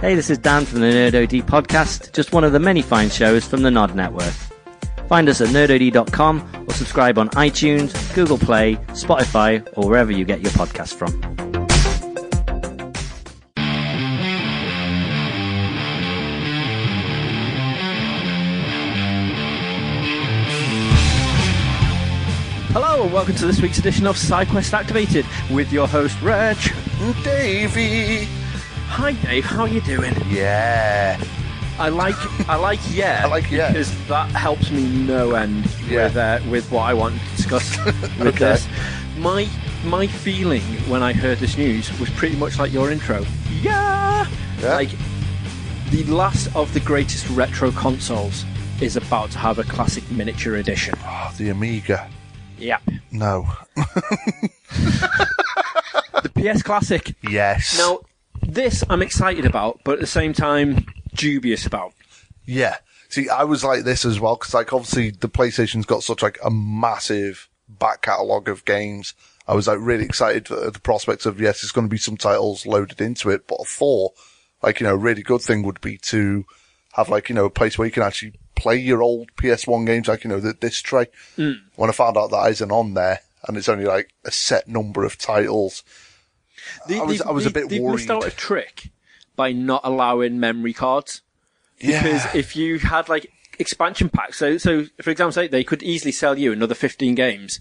Hey, this is Dan from the Nerd OD podcast, just one of the many fine shows from the Nod Network. Find us at nerdod.com or subscribe on iTunes, Google Play, Spotify, or wherever you get your podcasts from. Hello and welcome to this week's edition of SideQuest Activated with your host Reg. Davey. Hi Dave, how are you doing? Yeah. I like I like yeah. I like yeah. because that helps me no end Yeah. with uh, with what I want to discuss with Okay. this. My my feeling when I heard this news was pretty much like your intro. Yeah. Yeah. Like the last of the greatest retro consoles is about to have a classic miniature edition. Oh, the Amiga. Yep. No. The PS Classic. Yes. Now, this I'm excited about, but at the same time dubious about. Yeah. See, I was like this as well because, like, obviously the PlayStation's got such like a massive back catalogue of games. I was like really excited at the prospects of yes, there's going to be some titles loaded into it, but for like you know, a really good thing would be to have like you know a place where you can actually play your old PS1 games, like you know the disc tray. Mm. When I found out that isn't on there and it's only like a set number of titles, They, I was- I was a they- bit they've missed out a trick by not allowing memory cards. Yeah. Because if you had like expansion packs, so so for example, say they could easily sell you another 15 games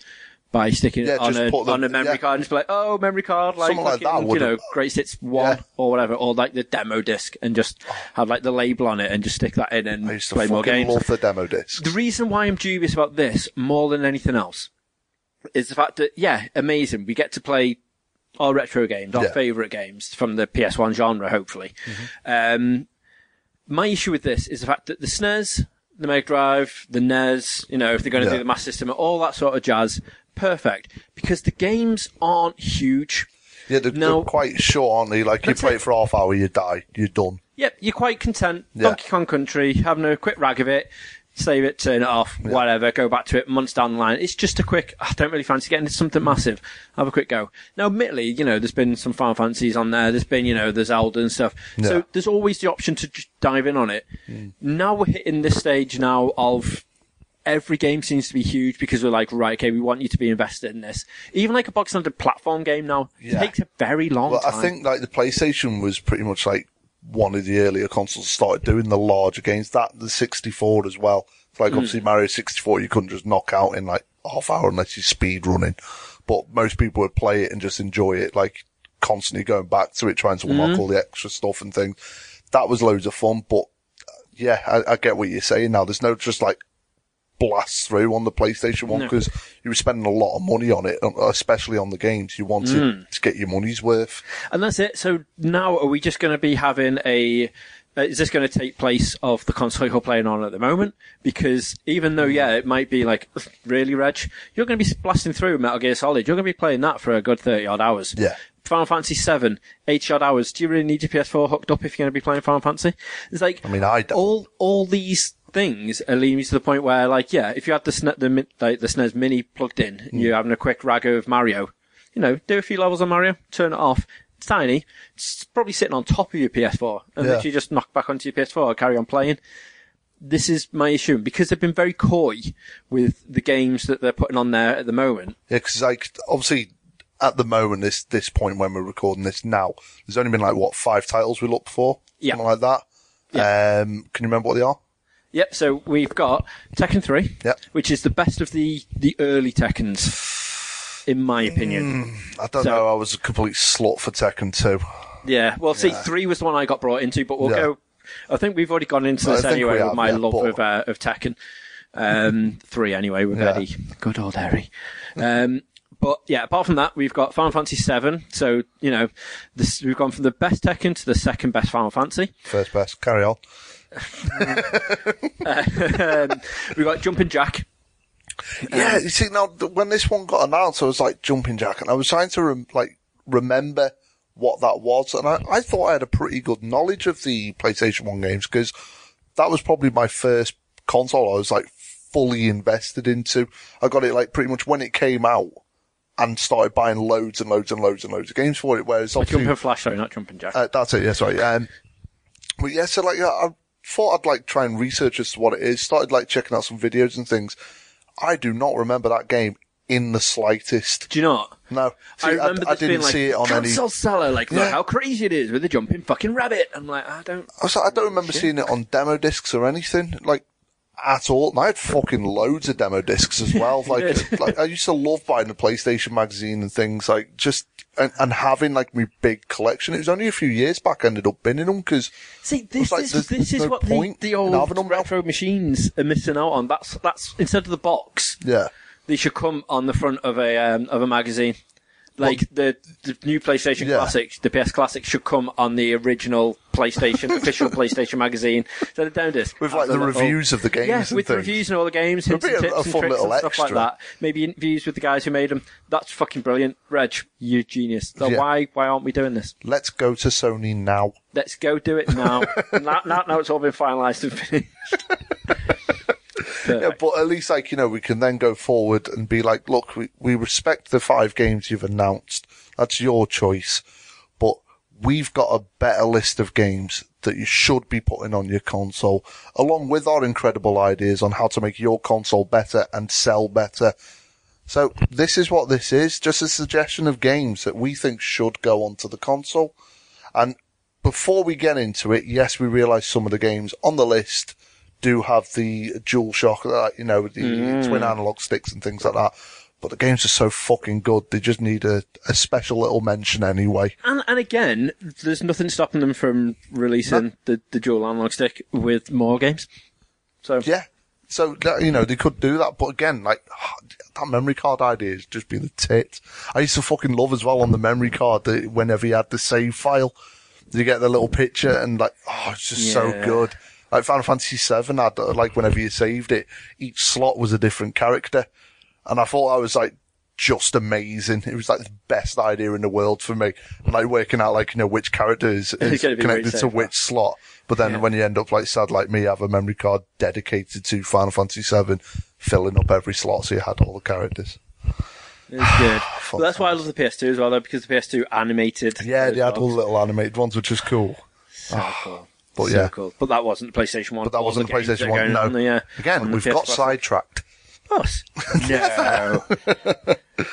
by sticking Yeah, it on a them- on a memory yeah. card and just be like, oh, memory card, like, like that you know, Great Hits One Yeah. or whatever, or like the demo disc, and just have like the label on it and just stick that in and I used to play more games. love the demo discs. The reason why I'm dubious about this more than anything else is the fact that, yeah, amazing. We get to play our retro games, our Yeah. favourite games from the PS1 genre, hopefully. Um, my issue with this is the fact that the SNES, the Mega Drive, the NES, you know, if they're going to Yeah. do the Master System, all that sort of jazz, perfect. Because the games aren't huge. Yeah, they're, No. they're quite short, aren't they? Like you play it. it for half hour, you die, you're done. Yep, you're quite content. Yeah. Donkey Kong Country, having a quick rag of it, save it, turn it off, whatever, go back to it months down the line. It's just a quick, I don't really fancy getting into something massive. Have a quick go. Now, admittedly, you know, there's been some Final Fantasies on there, there's been, you know, there's Zelda and stuff. So there's always the option to just dive in on it. Mm. Now we're hitting this stage now of every game seems to be huge because we're like, right, okay, we want you to be invested in this. Even like a box standard platform game now Yeah. takes a very long time. Well, time. I think like the PlayStation was pretty much like one of the earlier consoles started doing the larger games. That the 64 as well. It's like obviously Mario 64, you couldn't just knock out in like half hour unless you're speed running. But most people would play it and just enjoy it, like constantly going back to it, trying to unlock all the extra stuff and things. That was loads of fun. But uh, yeah, I, I get what you're saying now. There's no just like blast through on the PlayStation one No. because you were spending a lot of money on it, especially on the games. You wanted Hmm. to get your money's worth. And that's it. So now, are we just going to be having a? Uh, is this going to take place of the console you're playing on at the moment? Because even though, yeah, it might be like really, Reg, you're going to be blasting through Metal Gear Solid. You're going to be playing that for a good thirty odd hours. Yeah. Final Fantasy Seven, 80 odd hours. Do you really need your PS4 hooked up if you're going to be playing Final Fantasy? It's like I mean, I don't. all all these things are leading me to the point where, like, yeah, if you had the SNES, the, like, the SNES Mini plugged in, and you're having a quick rag of Mario, you know, do a few levels on Mario, turn it off. It's tiny. It's probably sitting on top of your PS4, and Yeah. literally just knock back onto your PS4 and carry on playing. This is my issue because they've been very coy with the games that they're putting on there at the moment. Yeah, because like obviously at the moment, this this point when we're recording this now, there's only been like what five titles we looked for, Yeah. something like that. Yeah. Um, can you remember what they are? Yep. So we've got Tekken 3, Yep. which is the best of the the early Tekkens, in my opinion. I don't So- know. I was a complete slut for Tekken 2. Yeah, well, see, three was the one I got brought into, but we'll Yeah. go. I think we've already gone into I this think anyway we with have, my yeah, love but- of uh, of Tekken. Um, three anyway with Yeah. Eddie, good old Harry. Um, but yeah, apart from that, we've got Final Fantasy VII. So you know, this we've gone from the best Tekken to the second best Final Fantasy. First best. Carry on. Um, we've got Jumping Jack. yeah, you see now when this one got announced, I was like jumping jack, and I was trying to rem- like remember what that was, and I, I thought I had a pretty good knowledge of the PlayStation One games because that was probably my first console I was like fully invested into. I got it like pretty much when it came out and started buying loads and loads and loads and loads of games for it. Whereas obviously, Jumping Flash, sorry, not Jumping Jack. uh, that's it. Yeah, sorry. Um, But yeah, so like, I thought I'd like try and research as to what it is. Started like checking out some videos and things. I do not remember that game in the slightest. Do you not? No, See, I remember I, this didn't being like, see it on any. console seller, like, look how crazy it is with the jumping fucking rabbit. I'm like, I don't. I, like, I don't remember seeing it on demo discs or anything like at all. And I had fucking loads of demo discs as well. Like, like I used to love buying the PlayStation magazine and things like just and, and having like my big collection. It was only a few years back I ended up binning them because See, this like, is this is no what the, point the in old having them now. retro machines are missing out on. That's that's instead of the box, yeah, they should come on the front of a um, of a magazine. Like the the new PlayStation Yeah. Classic, the PS Classic should come on the original PlayStation official PlayStation magazine. So the down disc with like a the reviews of the games. Yeah, and with things. reviews and all the games, hints and tips a and tricks and stuff like that. Maybe interviews with the guys who made them. That's fucking brilliant, Reg. You're genius. So Yeah. why why aren't we doing this? Let's go to Sony now. Let's go do it now. now, now, now it's all been finalised and finished. Yeah, but at least like, you know, we can then go forward and be like, look, we, we respect the five games you've announced. That's your choice. But we've got a better list of games that you should be putting on your console, along with our incredible ideas on how to make your console better and sell better. So this is what this is, just a suggestion of games that we think should go onto the console. And before we get into it, yes, we realise some of the games on the list do have the dual shock, uh, you know, the twin analog sticks and things like that. But the games are so fucking good, they just need a, a special little mention anyway. And, and again, there's nothing stopping them from releasing the, the dual analog stick with more games. So Yeah. So, you know, they could do that, but again, like, that memory card idea has just been the tit. I used to fucking love as well on the memory card that whenever you had the save file, you get the little picture and like, oh, it's just so good. Like Final Fantasy VII had, uh, like, whenever you saved it, each slot was a different character. And I thought I was like, just amazing. It was like the best idea in the world for me. And like working out like, you know, which character is, is gonna be where you connected to which slot. But then Yeah. when you end up like sad like me, have a memory card dedicated to Final Fantasy VII, filling up every slot so you had all the characters. it's good. that's why I love the PS2 as well, though, because the PS2 animated. Yeah, they had well. all the little animated ones, which was cool. So cool. But so yeah. cool. But that wasn't the PlayStation 1. But that wasn't the the PlayStation 1. No. on the, uh, Again, on we've got sidetracked. Us. No.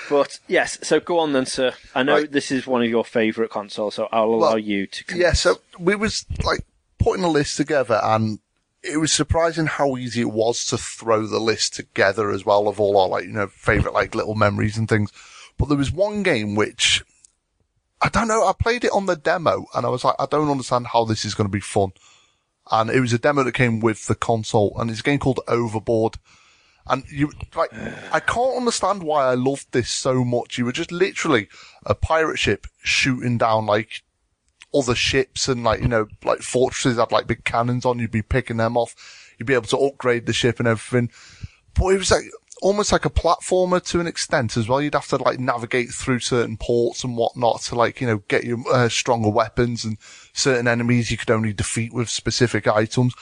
but yes, so go on then, sir. I know Right. this is one of your favourite consoles, so I'll allow Well, you to. Con- Yeah, so we was like putting a list together and it was surprising how easy it was to throw the list together as well of all our like, you know, favorite like little memories and things. But there was one game which I don't know, I played it on the demo and I was like, I don't understand how this is going to be fun. And it was a demo that came with the console and it's a game called Overboard. And you, like, I can't understand why I loved this so much. You were just literally a pirate ship shooting down like other ships and like, you know, like fortresses had like big cannons on, you'd be picking them off. You'd be able to upgrade the ship and everything. But it was like almost like a platformer to an extent as well. You'd have to like navigate through certain ports and whatnot to like, you know, get your uh, stronger weapons and certain enemies you could only defeat with specific items.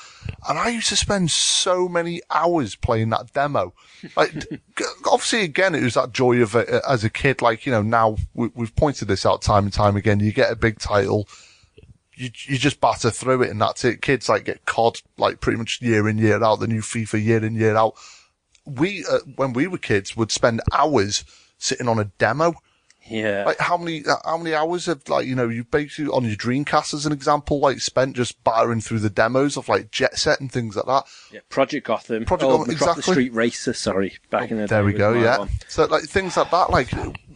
And I used to spend so many hours playing that demo. Like, obviously again, it was that joy of it uh, as a kid. Like, you know, now we, we've pointed this out time and time again. You get a big title you you just batter through it and that's it. Kids like get COD like pretty much year in year out. The new FIFA year in year out. We uh, when we were kids would spend hours sitting on a demo. yeah. Like how many uh, how many hours of like you know you basically on your Dreamcast as an example like spent just battering through the demos of like Jet Set and things like that. yeah. Project Gotham. Project oh, Gotham, exactly. Street Racer, sorry. Back in the There we go. Yeah. one. So like things like that. Like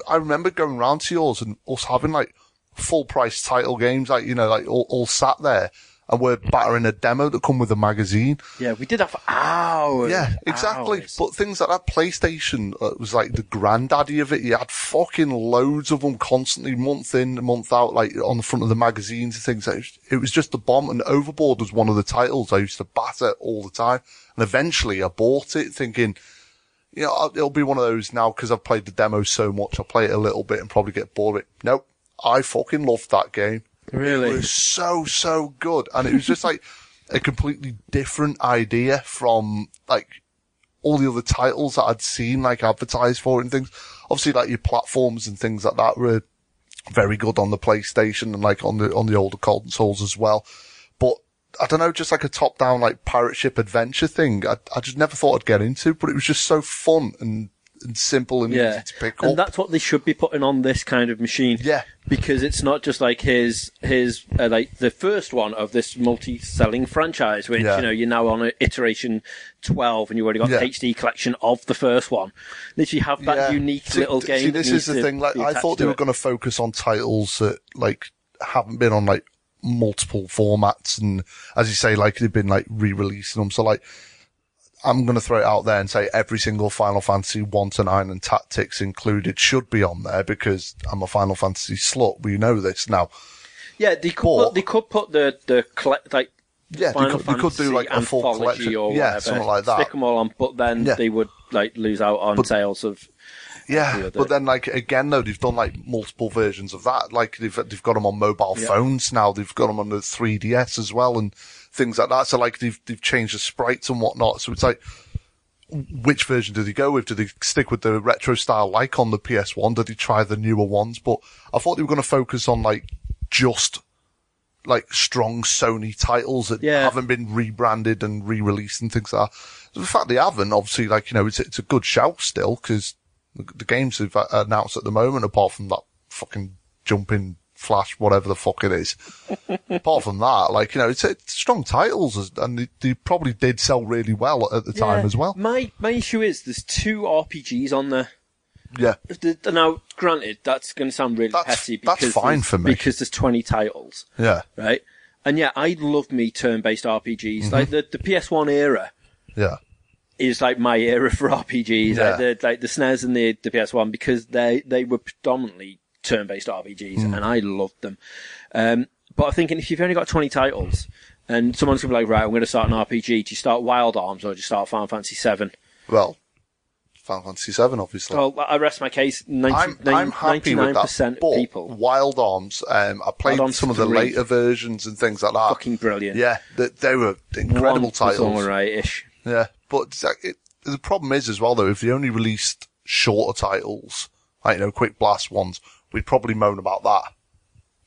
I remember going round to yours and us having like full price title games, like you know, like all, all sat there and we're battering a demo that come with a magazine. Yeah, we did that for hours. Yeah, exactly. hours. But things like that, PlayStation uh, was like the granddaddy of it. You had fucking loads of them constantly, month in, month out, like on the front of the magazines and things. It was, it was just the bomb. And Overboard was one of the titles I used to batter all the time. And eventually I bought it thinking, you know, it'll be one of those now because I've played the demo so much. I'll play it a little bit and probably get bored of it. Nope. I fucking loved that game. Really? It was so, so good. And it was just like a completely different idea from like all the other titles that I'd seen like advertised for and things. Obviously like your platforms and things like that were very good on the PlayStation and like on the, on the older consoles as well. But I don't know, just like a top down like pirate ship adventure thing. I, I just never thought I'd get into, but it was just so fun and, and simple and Yeah, easy to pick and up. that's what they should be putting on this kind of machine. Yeah. because it's not just like his his uh, like the first one of this multi-selling franchise, which Yeah. you know you're now on iteration twelve, and you've already got Yeah. the HD collection of the first one. Literally have that Yeah. unique See, little game. that this is the thing. Like, I thought they were going to focus on titles that like haven't been on like multiple formats, and as you say, like they've been like re-releasing them. So like, I'm going to throw it out there and say every single Final Fantasy one to nine and Tactics included should be on there because I'm a Final Fantasy slut. We know this now. Yeah, they could But- put, they could put the the like Yeah, they Final could- they could do, like, a full anthology collection. or Yeah, whatever. something like that. Stick them all on, but then Yeah. they would like lose out on sales of. Yeah, but then like again though, they've done like multiple versions of that. Like they've they've got them on mobile Yeah. phones now. They've got them on the 3DS as well and things like that. So like they've they've changed the sprites and whatnot. So it's like, which version did they go with? Did they stick with the retro style like on the PS1? Did they try the newer ones? But I thought they were going to focus on like just like strong Sony titles that Yeah. haven't been rebranded and re-released and things like that. The fact they haven't, obviously, like, you know, it's, it's a good shout still because the, the games they've announced at the moment, apart from that fucking jumping flash, whatever the fuck it is. apart from that, like, you know, it's, it's strong titles and they, they probably did sell really well at the time Yeah. as well. My my issue is there's two RPGs on there. Yeah. Now, granted, that's going to sound really That's- petty that's fine for me. because there's 20 titles, Yeah. right? And yeah, I love me turn-based RPGs. Mm-hmm. Like the the PS1 era Yeah. is like my era for RPGs. Yeah. Like the like the SNES and the the PS1 because they they were predominantly turn-based RPGs, Hmm. and I loved them. Um, but I'm thinking if you've only got 20 titles. And someone's gonna be like, right, I'm gonna start an RPG. Do you start Wild Arms or do you start Final Fantasy VII? Well, Final Fantasy VII, obviously. Well, I rest my case. 90, I'm, I'm happy with that. 99% But people. Wild Arms, um, I played some of the later versions and things like that. Fucking brilliant. Yeah, they, they were incredible One titles. alright-ish. Yeah, but it, the problem is as well though, if they only released shorter titles, like, you know, quick blast ones, we'd probably moan about that.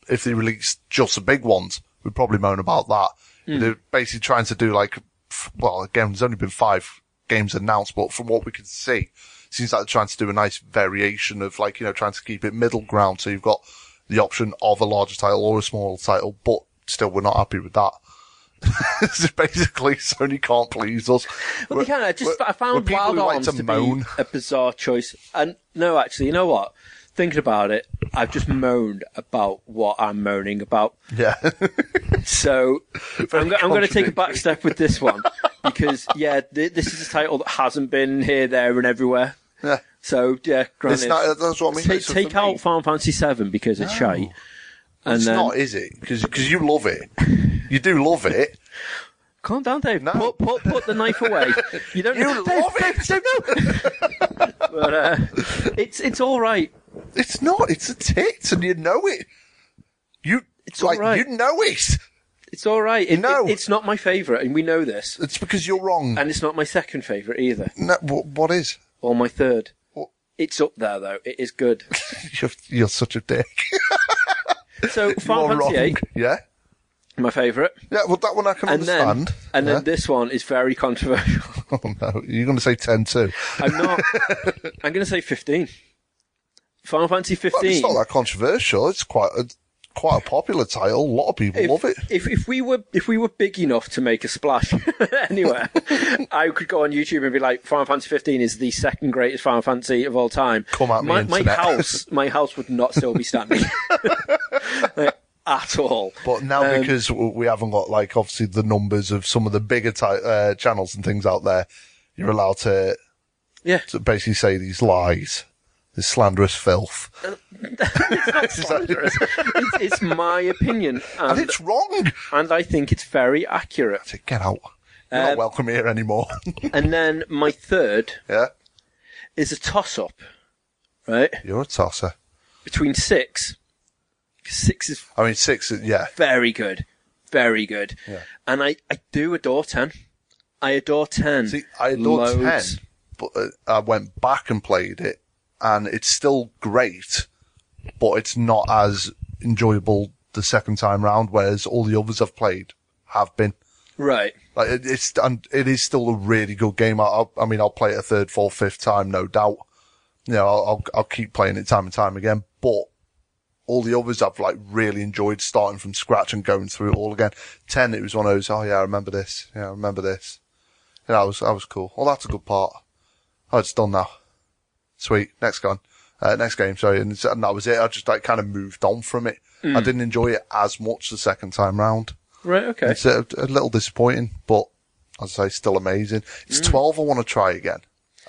If they released just the big ones, we'd probably moan about that. Hmm. They're basically trying to do like, well, again, there's only been five games announced, but from what we can see, it seems like they're trying to do a nice variation of like, you know, trying to keep it middle ground. So you've got the option of a larger title or a smaller title, but still we're not happy with that. It's basically Sony can't please us. Well, they can. I just I found Wild like Arms to to, moan. be a bizarre choice. And no, actually, you know what? Thinking about it, I've just moaned about what I'm moaning about. Yeah. So I'm, go- I'm going to take a back step with this one because yeah, th- this is a title that hasn't been here, there, and everywhere. yeah. So yeah, granted, not, that's what I mean. take, take for me, out Final Fantasy Seven because it's shite. And It's then not, is it? Because you love it. You do love it. calm down, Dave. No. Put, put put the knife away. You don't. You Dave, love Dave, it. Dave, no. but uh, it's it's all right. It's not. It's a tit, and you know it. You, It's like, you know it. It's all right. It, No. it- it's not my favourite, and we know this. It's because you're wrong. And it's not my second favourite either, no, what, what is? or my third. What? It's up there though. It is good. You're, you're such a dick. So Final Fantasy. VIII, Yeah. my favourite, Yeah. Well, that one I can and then understand. and yeah? then this one is very controversial. oh no, you're going to say ten too. I'm not. I'm going to say fifteen. Final Fantasy Well, fifteen. it's not that controversial. It's quite a quite a popular title. A lot of people if, love it. If if we were if we were big enough to make a splash anywhere, I could go on YouTube and be like, Final Fantasy 15 is the second greatest Final Fantasy of all time. Come at me, my, my house, my house would not still be standing Like, at all. But now Um, because we haven't got like obviously the numbers of some of the bigger ti- uh, channels and things out there, you're allowed to, Yeah, to basically say these lies, this slanderous filth, slanderous. it's, it's my opinion, and and, it's wrong. and I think it's very accurate. Get out. You're Um, not welcome here anymore. And then my third yeah, is a toss-up, right you're a tosser. between six. Six is I mean, six. is- Yeah, very good, very good. Yeah. And I, I do adore ten. I adore ten. see, I adored Loads. ten, but uh, I went back and played it, and it's still great, but it's not as enjoyable the second time round. Whereas all the others I've played have been. Right. Like it, it's and it is still a really good game. I, I'll, mean, I'll play it a third, fourth, fifth time, no doubt. You know, I'll, I'll I'll keep playing it time and time again. But all the others I've like really enjoyed starting from scratch and going through it all again. Ten, it was one of those. Oh yeah, I remember this. Yeah, I remember this. Yeah, that was that was cool. Well, that's a good part. Oh, it's done now. Sweet. Next one. Uh, next game, sorry, and, and that was it. I just like kind of moved on from it. I didn't enjoy it as much the second time round. Right. Okay. It's a, a little disappointing, but as I say, still amazing. It's 12 I want to try again.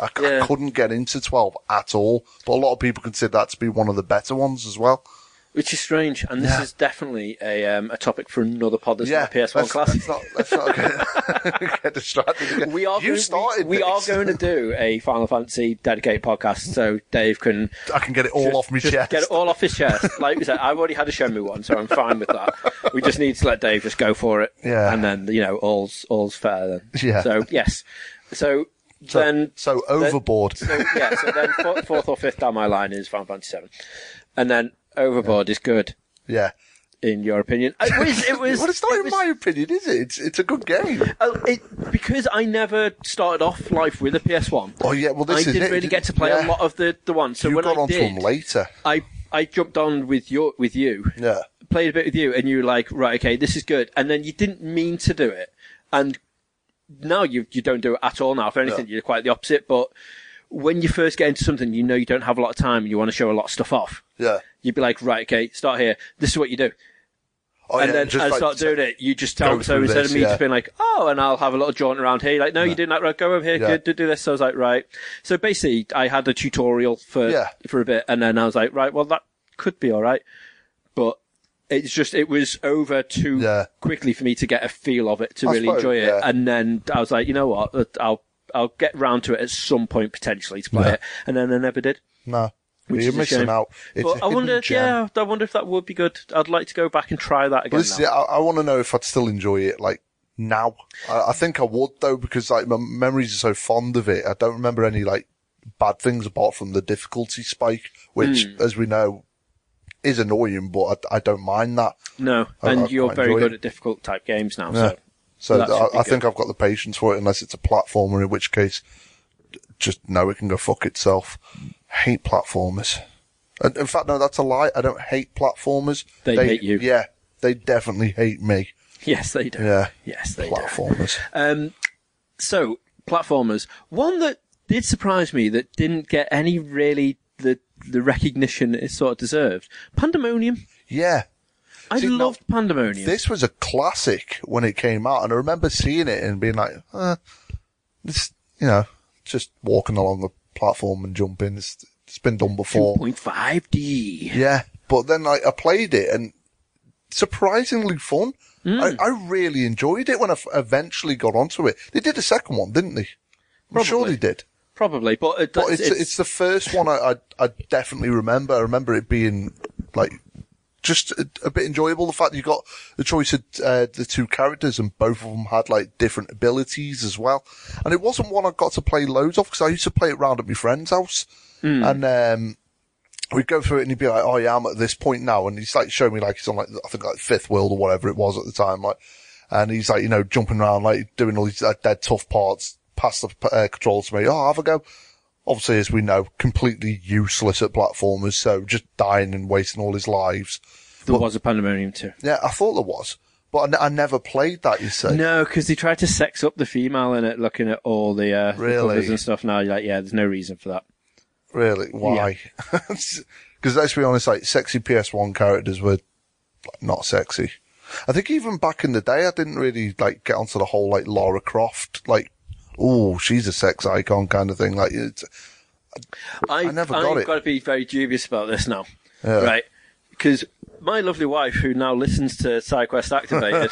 I, Mm. Yeah. couldn't get into 12 at all, but a lot of people consider that to be one of the better ones as well. Which is strange, and this Yeah. is definitely a um, a topic for another pod. That's yeah, not a PS1 let's, class. let's not, let's not get, get distracted again. We are you going, we, we are going to do a Final Fantasy dedicated podcast, so Dave can I can get it all just- off my chest. Get it all off his chest. Like we said, I've already had a Shenmue one, so I'm fine with that. We just need to let Dave just go for it. Yeah. And then, you know, all's, all's fair then. Yeah. So, yes. So, so, then, so overboard. so, yeah, so then fourth, fourth or fifth down my line is Final Fantasy 7. And then Overboard is good, yeah. in your opinion. It was, it was, Well, it's not it in was- my opinion, is it? It's, it's a good game. Oh, it, because I never started off life with a PS1. Oh yeah, well this I is didn't it. really get to play yeah. a lot of the, the ones. So You when got I onto did, them later. I I jumped on with your with you, Yeah. played a bit with you, and you were like, right, okay, this is good. And then you didn't mean to do it, and now you you don't do it at all. Now, if anything, Yeah. you're quite the opposite. But when you first get into something, you know you don't have a lot of time, and you want to show a lot of stuff off. Yeah. You'd be like, right, okay, start here. This is what you do. Oh, and yeah, then just I like- start doing it. You just tell. So instead this, of me yeah. just being like, oh, and I'll have a little jaunt around here. Like, no, you didn't. Like, right, go over here. Yeah. Do, do this. So I was like, right. So basically, I had a tutorial for Yeah. for a bit, and then I was like, right, well, that could be all right, but it's just it was over too quickly for me to get a feel of it to I really suppose, enjoy it. And then I was like, you know what, I'll I'll get round to it at some point potentially to play Yeah. it, and then I never did. No. Which You're is a missing shame. out. It's but a I wonder, gem. yeah, I wonder if that would be good. I'd like to go back and try that again. This, now. I, I want to know if I'd still enjoy it, like, now. I, I think I would, though, because, like, my memories are so fond of it. I don't remember any, like, bad things apart from the difficulty spike, which, Hmm. as we know, is annoying, but I, I don't mind that. No, I- and I you're quite very good it. at difficult type games now. Yeah. So So I, I think I've got the patience for it, unless it's a platformer, in which case, just no, it can go fuck itself. Hate platformers. And in fact, no, that's a lie. I don't hate platformers. They hate you. Yeah, they definitely hate me. yes, they do. Yeah, Yes, they do. platformers. Um, so platformers. One that did surprise me that didn't get any really the the recognition it sort of deserved. Pandemonium. Yeah. I See, now, loved Pandemonium. This was a classic when it came out, and I remember seeing it and being like, uh, this, you know, just walking along the platform and jumping. It's, it's been done before. 2.5D. Yeah, but then I, I played it and surprisingly fun. Hmm. I, I really enjoyed it when I f- eventually got onto it. They did a second one, didn't they? I'm sure they did. Probably, but, it, But it's, it's, the first one I, I, I definitely remember. I remember it being like just a, a bit enjoyable. The fact that you got the choice of uh, the two characters and both of them had like different abilities as well. And it wasn't one I got to play loads of because I used to play it round at my friend's house. And, um, we'd go through it and he'd be like, oh yeah, I'm at this point now. And he's like showing me like he's on like, I think like fifth world or whatever it was at the time. Like, and he's like, you know, jumping around, like doing all these uh, dead tough parts, pass the uh, controls to me. Oh, have a go. Obviously, as we know, completely useless at platformers. So just dying and wasting all his lives. there was a Pandemonium too. Yeah, I thought there was, but I, n- I never played that, you say. No, because they tried to sex up the female in it, looking at all the, uh, the Really? covers and stuff. Now you're like, yeah, there's no reason for that. Really? Why? Because let's be honest, like sexy PS1 characters were like, not sexy. I think even back in the day, I didn't really like get onto the whole like Lara Croft, like, oh, she's a sex icon kind of thing. Like, it's, I, never I've got it. got to be very dubious about this now, Yeah. right? Because my lovely wife, who now listens to SideQuest Activated,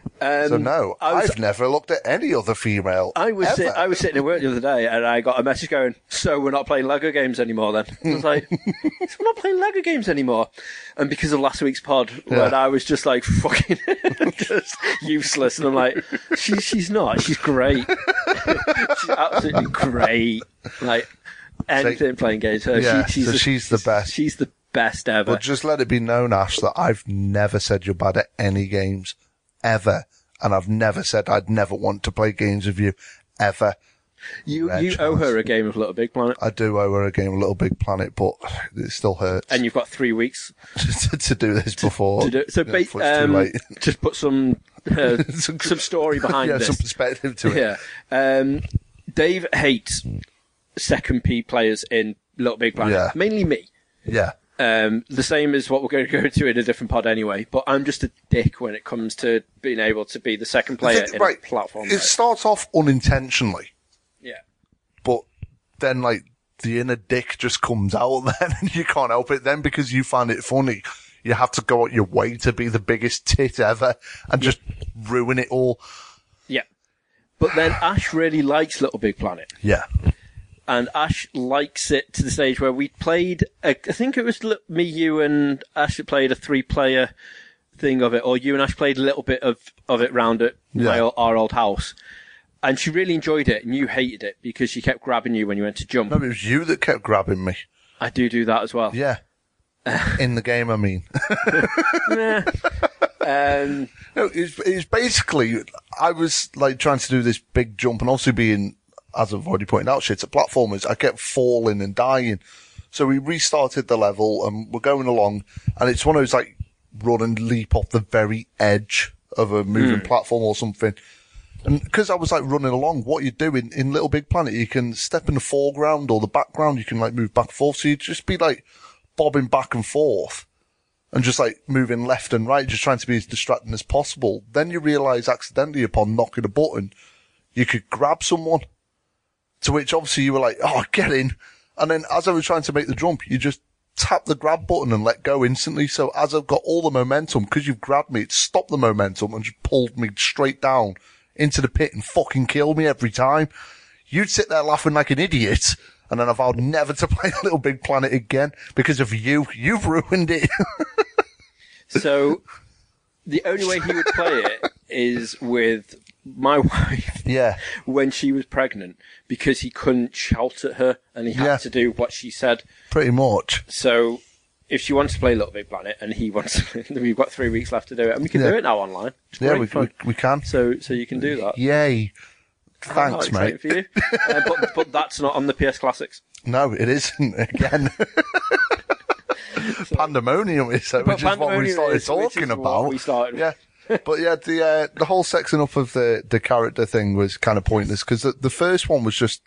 um, so no, I I've never looked at any other female. I was sit, I was sitting at work the other day, and I got a message going, "So we're not playing Lego games anymore?" Then I was like, "So "We're not playing Lego games anymore." And because of last week's pod, when I was just like fucking just useless, and I'm like, "She, she's not. She's great. she's absolutely great. Like anything playing games. Her, Yeah, she, she's so the, she's the best. She's the best ever. But just let it be known, Ash, that I've never said you're bad at any games ever, and I've never said I'd never want to play games with you ever. you you owe her a game of Little Big Planet, I do owe her a game of Little Big Planet, but it still hurts and you've got three weeks to, to do this before. to do. So, ba- um, just put some uh, some story behind yeah, this. some perspective to it. Yeah. Um, Dave hates second P players in Little Big Planet. Yeah. Mainly me. Yeah. Um, the same as what we're going to go into in a different pod anyway. But I'm just a dick when it comes to being able to be the second player Think- in right, a platform. It starts off unintentionally, yeah. but then like the inner dick just comes out then and you can't help it then because you find it funny. You have to go out your way to be the biggest tit ever and just ruin it all. Yeah. But then Ash really likes Little Big Planet. Yeah. And Ash likes it to the stage where we played. A, I think it was me, you, and Ash played a three-player thing of it, or you and Ash played a little bit of of it round at Yeah. o- our old house. And she really enjoyed it, and you hated it because she kept grabbing you when you went to jump. No, it was you that kept grabbing me. I do do that as well. Yeah. In the game, I mean. Um, No, it's, it's basically, I was like trying to do this big jump and also being, as I've already pointed out, shit at platformers, I kept falling and dying. So we restarted the level and we're going along and it's one of those like run and leap off the very edge of a moving hmm. platform or something. And because I was like running along, what you do in, in Little Big Planet, you can step in the foreground or the background, you can like move back and forth. So you just be like bobbing back and forth and just like moving left and right, just trying to be as distracting as possible. Then you realize accidentally upon knocking a button, you could grab someone. To which obviously you were like, oh, get in. And then as I was trying to make the jump, you just tap the grab button and let go instantly. So as I've got all the momentum, because you've grabbed me, it stopped the momentum and just pulled me straight down into the pit and fucking killed me every time. You'd sit there laughing like an idiot. And then I vowed never to play Little Big Planet again because of you. You've ruined it. so the only way he would play it is with my wife yeah. when she was pregnant because he couldn't shout at her and he had Yeah. to do what she said. Pretty much. So if she wants to play Little Big Planet and he wants, to, we've got three weeks left to do it, and we can Yeah. do it now online. It's Yeah, we, we, we can. So so you can do that. Yay. Thanks, mate. For you. uh, but but that's not on the PS Classics. No, it isn't. Again. Pandemonium is, which is what we started is- talking about. we started. Yeah. but yeah, the, uh, the whole sexing up of the, the character thing was kind of pointless because the, the first one was just,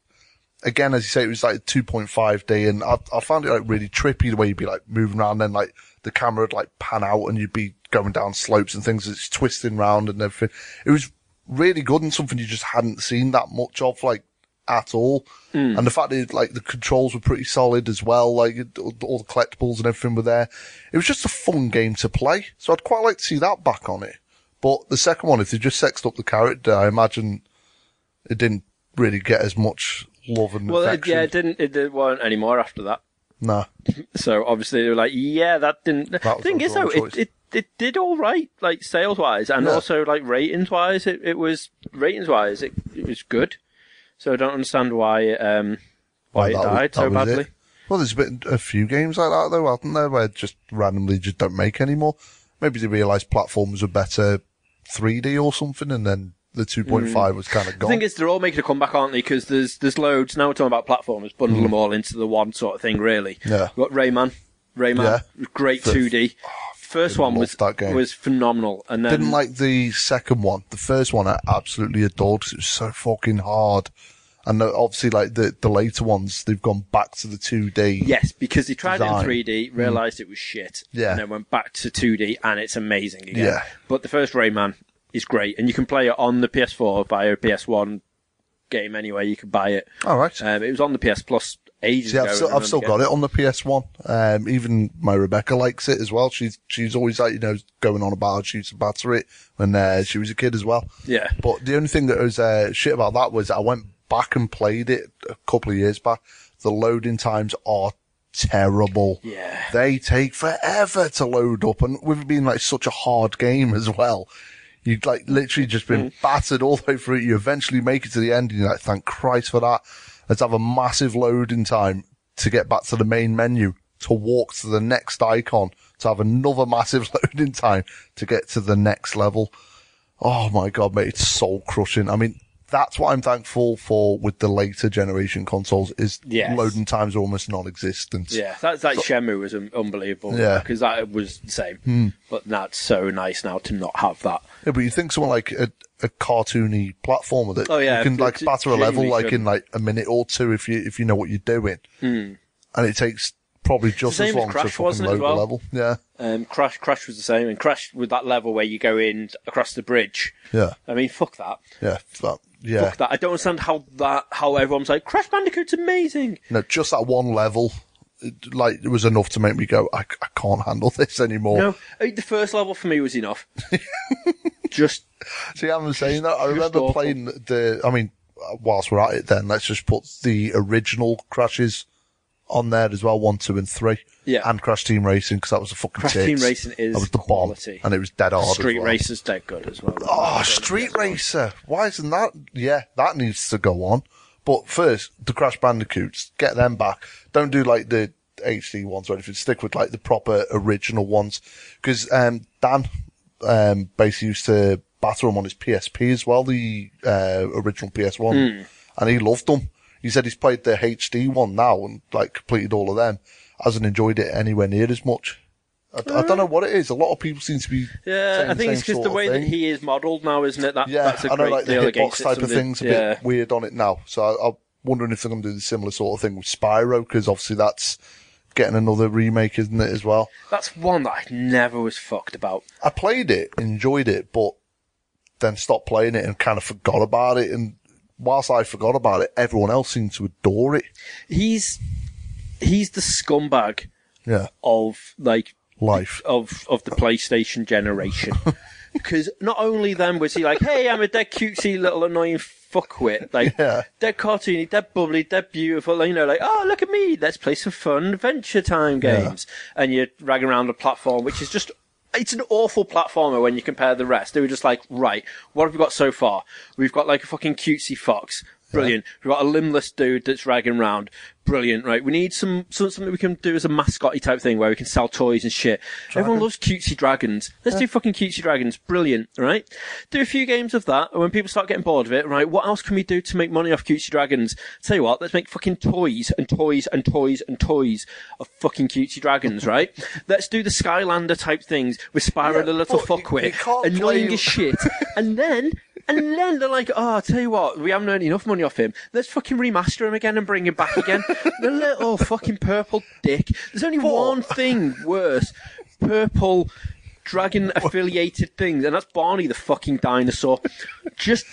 again, as you say, it was like 2.5D and I, I found it like really trippy the way you'd be like moving around and like the camera would like pan out and you'd be going down slopes and things. It's twisting round and everything. It was really good and something you just hadn't seen that much of, like, at all. And the fact that, like, the controls were pretty solid as well, like, all the collectibles and everything were there. It was just a fun game to play. So I'd quite like to see that back on it. But the second one, if they just sexed up the character, I imagine it didn't really get as much love and Well, it, yeah, it didn't. It, it weren't anymore after that. Nah. So obviously they were like, yeah, that didn't. The was thing is though, it, it it did all right, like sales wise, and Yeah. also like ratings wise. It it was ratings wise, it, it was good. So I don't understand why it, um why it that was- died so badly. Well, there's been a few games like that though, haven't there, where just randomly just don't make anymore. Maybe they realised platforms were better 3D or something, and then the 2.5 was kind of gone. The thing is, they're all making a comeback, aren't they? Because there's there's loads. Now we're talking about platformers, bundle them all into the one sort of thing, really. Mm. Yeah. We've got Rayman, Rayman, Yeah. great The- 2D. First one was that game. was phenomenal, and then Didn't like the second one. The first one I absolutely adored 'cause it was so fucking hard. And uh, obviously, like the, the later ones, they've gone back to the 2D. Yes, because they tried design. it in 3D, realised it was shit, Yeah. and then went back to 2D, and it's amazing again. Yeah. But the first Rayman is great, and you can play it on the PS4 via a PS1 game anyway. You can buy it. All right. Um, it was on the PS Plus ages See, ago. I've still, I've still got it on the PS1. Um, even my Rebecca likes it as well. She's, she's always like, you know, going on about how she used to batter it when, uh, she was a kid as well. Yeah. But the only thing that was, uh, shit about that was I went back and played it a couple of years back. The loading times are terrible. Yeah. They take forever to load up and with it being like such a hard game as well. You'd like literally just been Mm. battered all the way through it. You eventually make it to the end and you're like, thank Christ for that. Let's have a massive loading time to get back to the main menu. to walk to the next icon to have another massive loading time to get to the next level. Oh my god, mate, it's soul crushing. I mean, that's what I'm thankful for with the later generation consoles is Yes. loading times are almost non-existent. Yeah, that that Shenmue was unbelievable. Yeah. because that was the same. But that's so nice now to not have that. Yeah, but you think someone like a, a cartoony platformer that Oh, yeah, you can like it's batter a level like should. in like a minute or two if you if you know what you're doing, and it takes probably just Hmm. same as as long to fucking load as the level. Yeah, Um, Crash Crash was the same, and Crash with that level where you go in across the bridge. yeah, I mean, fuck that. yeah, that, yeah. Fuck that. I don't understand how that how everyone's like Crash Bandicoot's amazing. No, just that one level, it, like it was enough to make me go, I, I can't handle this anymore. No, I mean, the first level for me was enough. Just See, I'm saying that. I remember awful. playing the. I mean, whilst we're at it, then let's just put the original crashes on there as well, one, two, and three. Yeah. and Crash Team Racing because that was a fucking Crash tits. Team Racing is that was the quality. bomb, and it was dead hard. Street well. Racer's dead good as well. Oh, Street Racer. Why isn't that? Yeah, that needs to go on. But first, the Crash Bandicoots, get them back. Don't do like the HD ones or anything. Stick with like the proper original ones. Because um, Dan um, basically used to batter them on his PSP as well, the uh, original PS1, and he loved them. He said he's played the HD one now and like completed all of them. Hasn't enjoyed it anywhere near as much. I, I don't know uh-huh. what it is. A lot of people seem to be. Yeah, I think it's because the way that he is modelled now, isn't it? That, Yeah, that's a I know great like the hitbox type of thing's a yeah. bit weird on it now. So I, I'm wondering if they're going to do the similar sort of thing with Spyro because obviously that's getting another remake, isn't it, as well? That's one that I never was fucked about. I played it, enjoyed it, but then stopped playing it and kind of forgot about it. And whilst I forgot about it, everyone else seemed to adore it. He's he's the scumbag Yeah, of like life. of of the PlayStation generation. Because not only then was he like, "Hey, I'm a dead cutesy little annoying fuckwit, like Yeah. dead cartoony, dead bubbly, dead beautiful," you know, like, "Oh, look at me, let's play some fun Adventure Time games," and you're ragging around a platform which is just. It's an awful platformer when you compare the rest. They were just like, right, what have we got so far? We've got like a fucking cutesy fox. Brilliant. We've got a limbless dude that's ragging around. Brilliant, right? We need some, some something we can do as a mascotty type thing where we can sell toys and shit. Everyone loves cutesy dragons. Let's do fucking cutesy dragons. Brilliant, right? Do a few games of that, and when people start getting bored of it, right? What else can we do to make money off cutesy dragons? Tell you what, let's make fucking toys and toys and toys and toys of fucking cutesy dragons, right? let's do the Skylander type things with Spyro Yeah, the little fuckwit, annoying as shit, and then. And then they're like, oh, I'll tell you what, we haven't earned enough money off him. Let's fucking remaster him again and bring him back again. the little fucking purple dick. There's only one thing worse. Purple dragon affiliated things, and that's Barney the fucking dinosaur. Just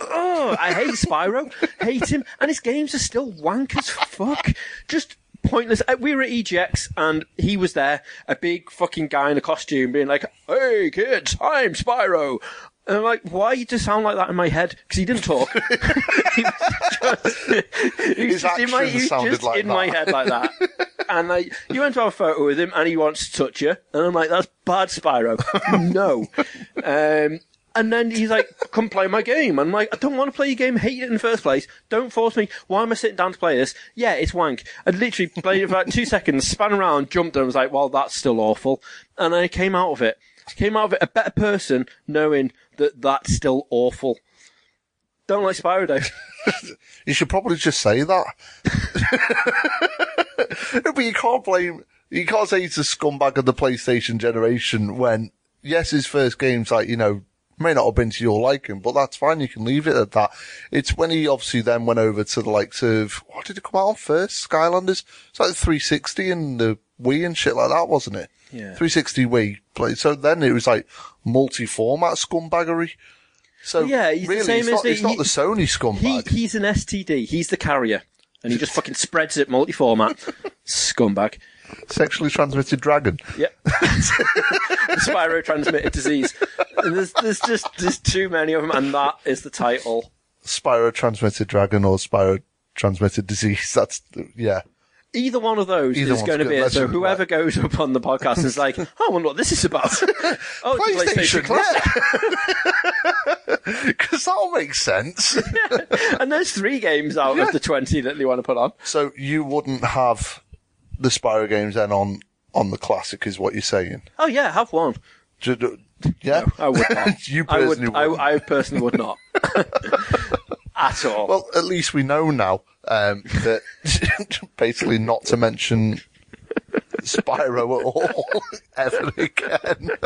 Oh, I hate Spyro. hate him. And his games are still wank as fuck. Just pointless. Uh, We were at EGX and he was there, a big fucking guy in a costume being like, hey kids, I'm Spyro. And I'm like, why you just sound like that in my head? Because he didn't talk. he was just, he was His just in my, he just like in my head like that. And like, you went to have a photo with him and he wants to touch you. And I'm like, that's bad Spyro. no. Um, and then he's like, come play my game. I'm like, I don't want to play your game, hate it in the first place. Don't force me. Why am I sitting down to play this? Yeah, it's wank. I literally played it for like two seconds, span around, jumped and was like, well, that's still awful. And I came out of it. I Came out of it a better person knowing that that's still awful. Don't like Spyro. You should probably just say that. but you can't blame, you can't say he's a scumbag of the PlayStation generation when, yes, his first game's like, you know, may not have been to your liking, but that's fine. You can leave it at that. It's when he obviously then went over to the likes of, what did it come out on first? Skylanders? It's like the 360 and the Wii and shit like that, wasn't it? Yeah. 360 Wii play. So then it was like multi-format scumbaggery. So Yeah, he's the really, same it's, as not, the- it's not he- the Sony scumbag. He, he's an STD. He's the carrier. And he just fucking spreads it multi-format. Scumbag. Sexually transmitted dragon. Yep. Spyro transmitted disease. There's, there's just there's too many of them, and that is the title. Spyro transmitted dragon or Spyro transmitted disease. That's, yeah. Either one of those Either is one's going to good. be it. Let's So whoever goes up on the podcast and is like, "Oh, I wonder what this is about. oh, it's a PlayStation Classic. Because that'll make sense. And there's three games out of the twenty that they want to put on. so you wouldn't have the Spyro games then on on the classic, is what you're saying? Oh yeah, have one. Ju- Yeah, I would not. you I would. personally I, wouldn't. I personally would not. At all. Well, at least we know now um, that basically not to mention Spyro at all ever again.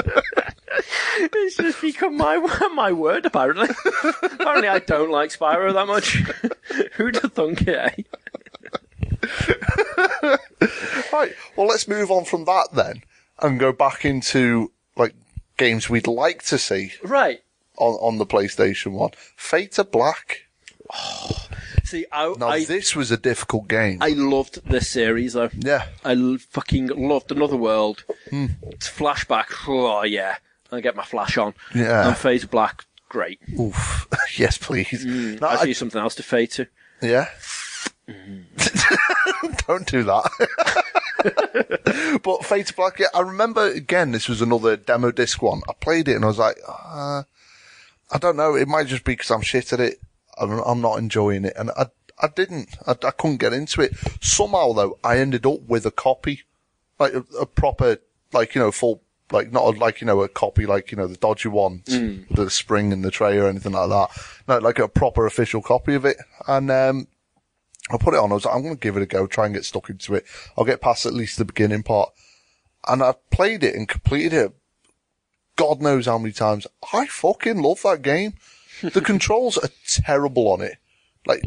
It's just become my my word. Apparently, apparently I don't like Spyro that much. Who'd have thunk it? Eh? Right. Well, let's move on from that then and go back into like games we'd like to see Right. on, on the PlayStation One. Fade to Black. See, I Now I, this was a difficult game. I loved this series though. yeah. I l- fucking loved Another World. Hmm. It's flashback. Oh yeah, I get my flash on. Yeah. And Phase Black. Great. Oof. yes, please. No, I'll I- something else to fade to. Yeah. Don't do that. but Fade to Black, yeah, I remember again, this was another demo disc one. I played it and I was like, uh, I don't know. It might just be because I'm shit at it. I'm, I'm not enjoying it. And I, I didn't. I, I couldn't get into it. Somehow though, I ended up with a copy, like a, a proper, like, you know, full, like not like, you know, a copy like, you know, the dodgy ones, the spring in the tray or anything like that. No, like a proper official copy of it. And, um, I put it on. I was like, I'm going to give it a go, try and get stuck into it. I'll get past at least the beginning part. And I played it and completed it. God knows how many times. I fucking love that game. The controls are terrible on it. Like,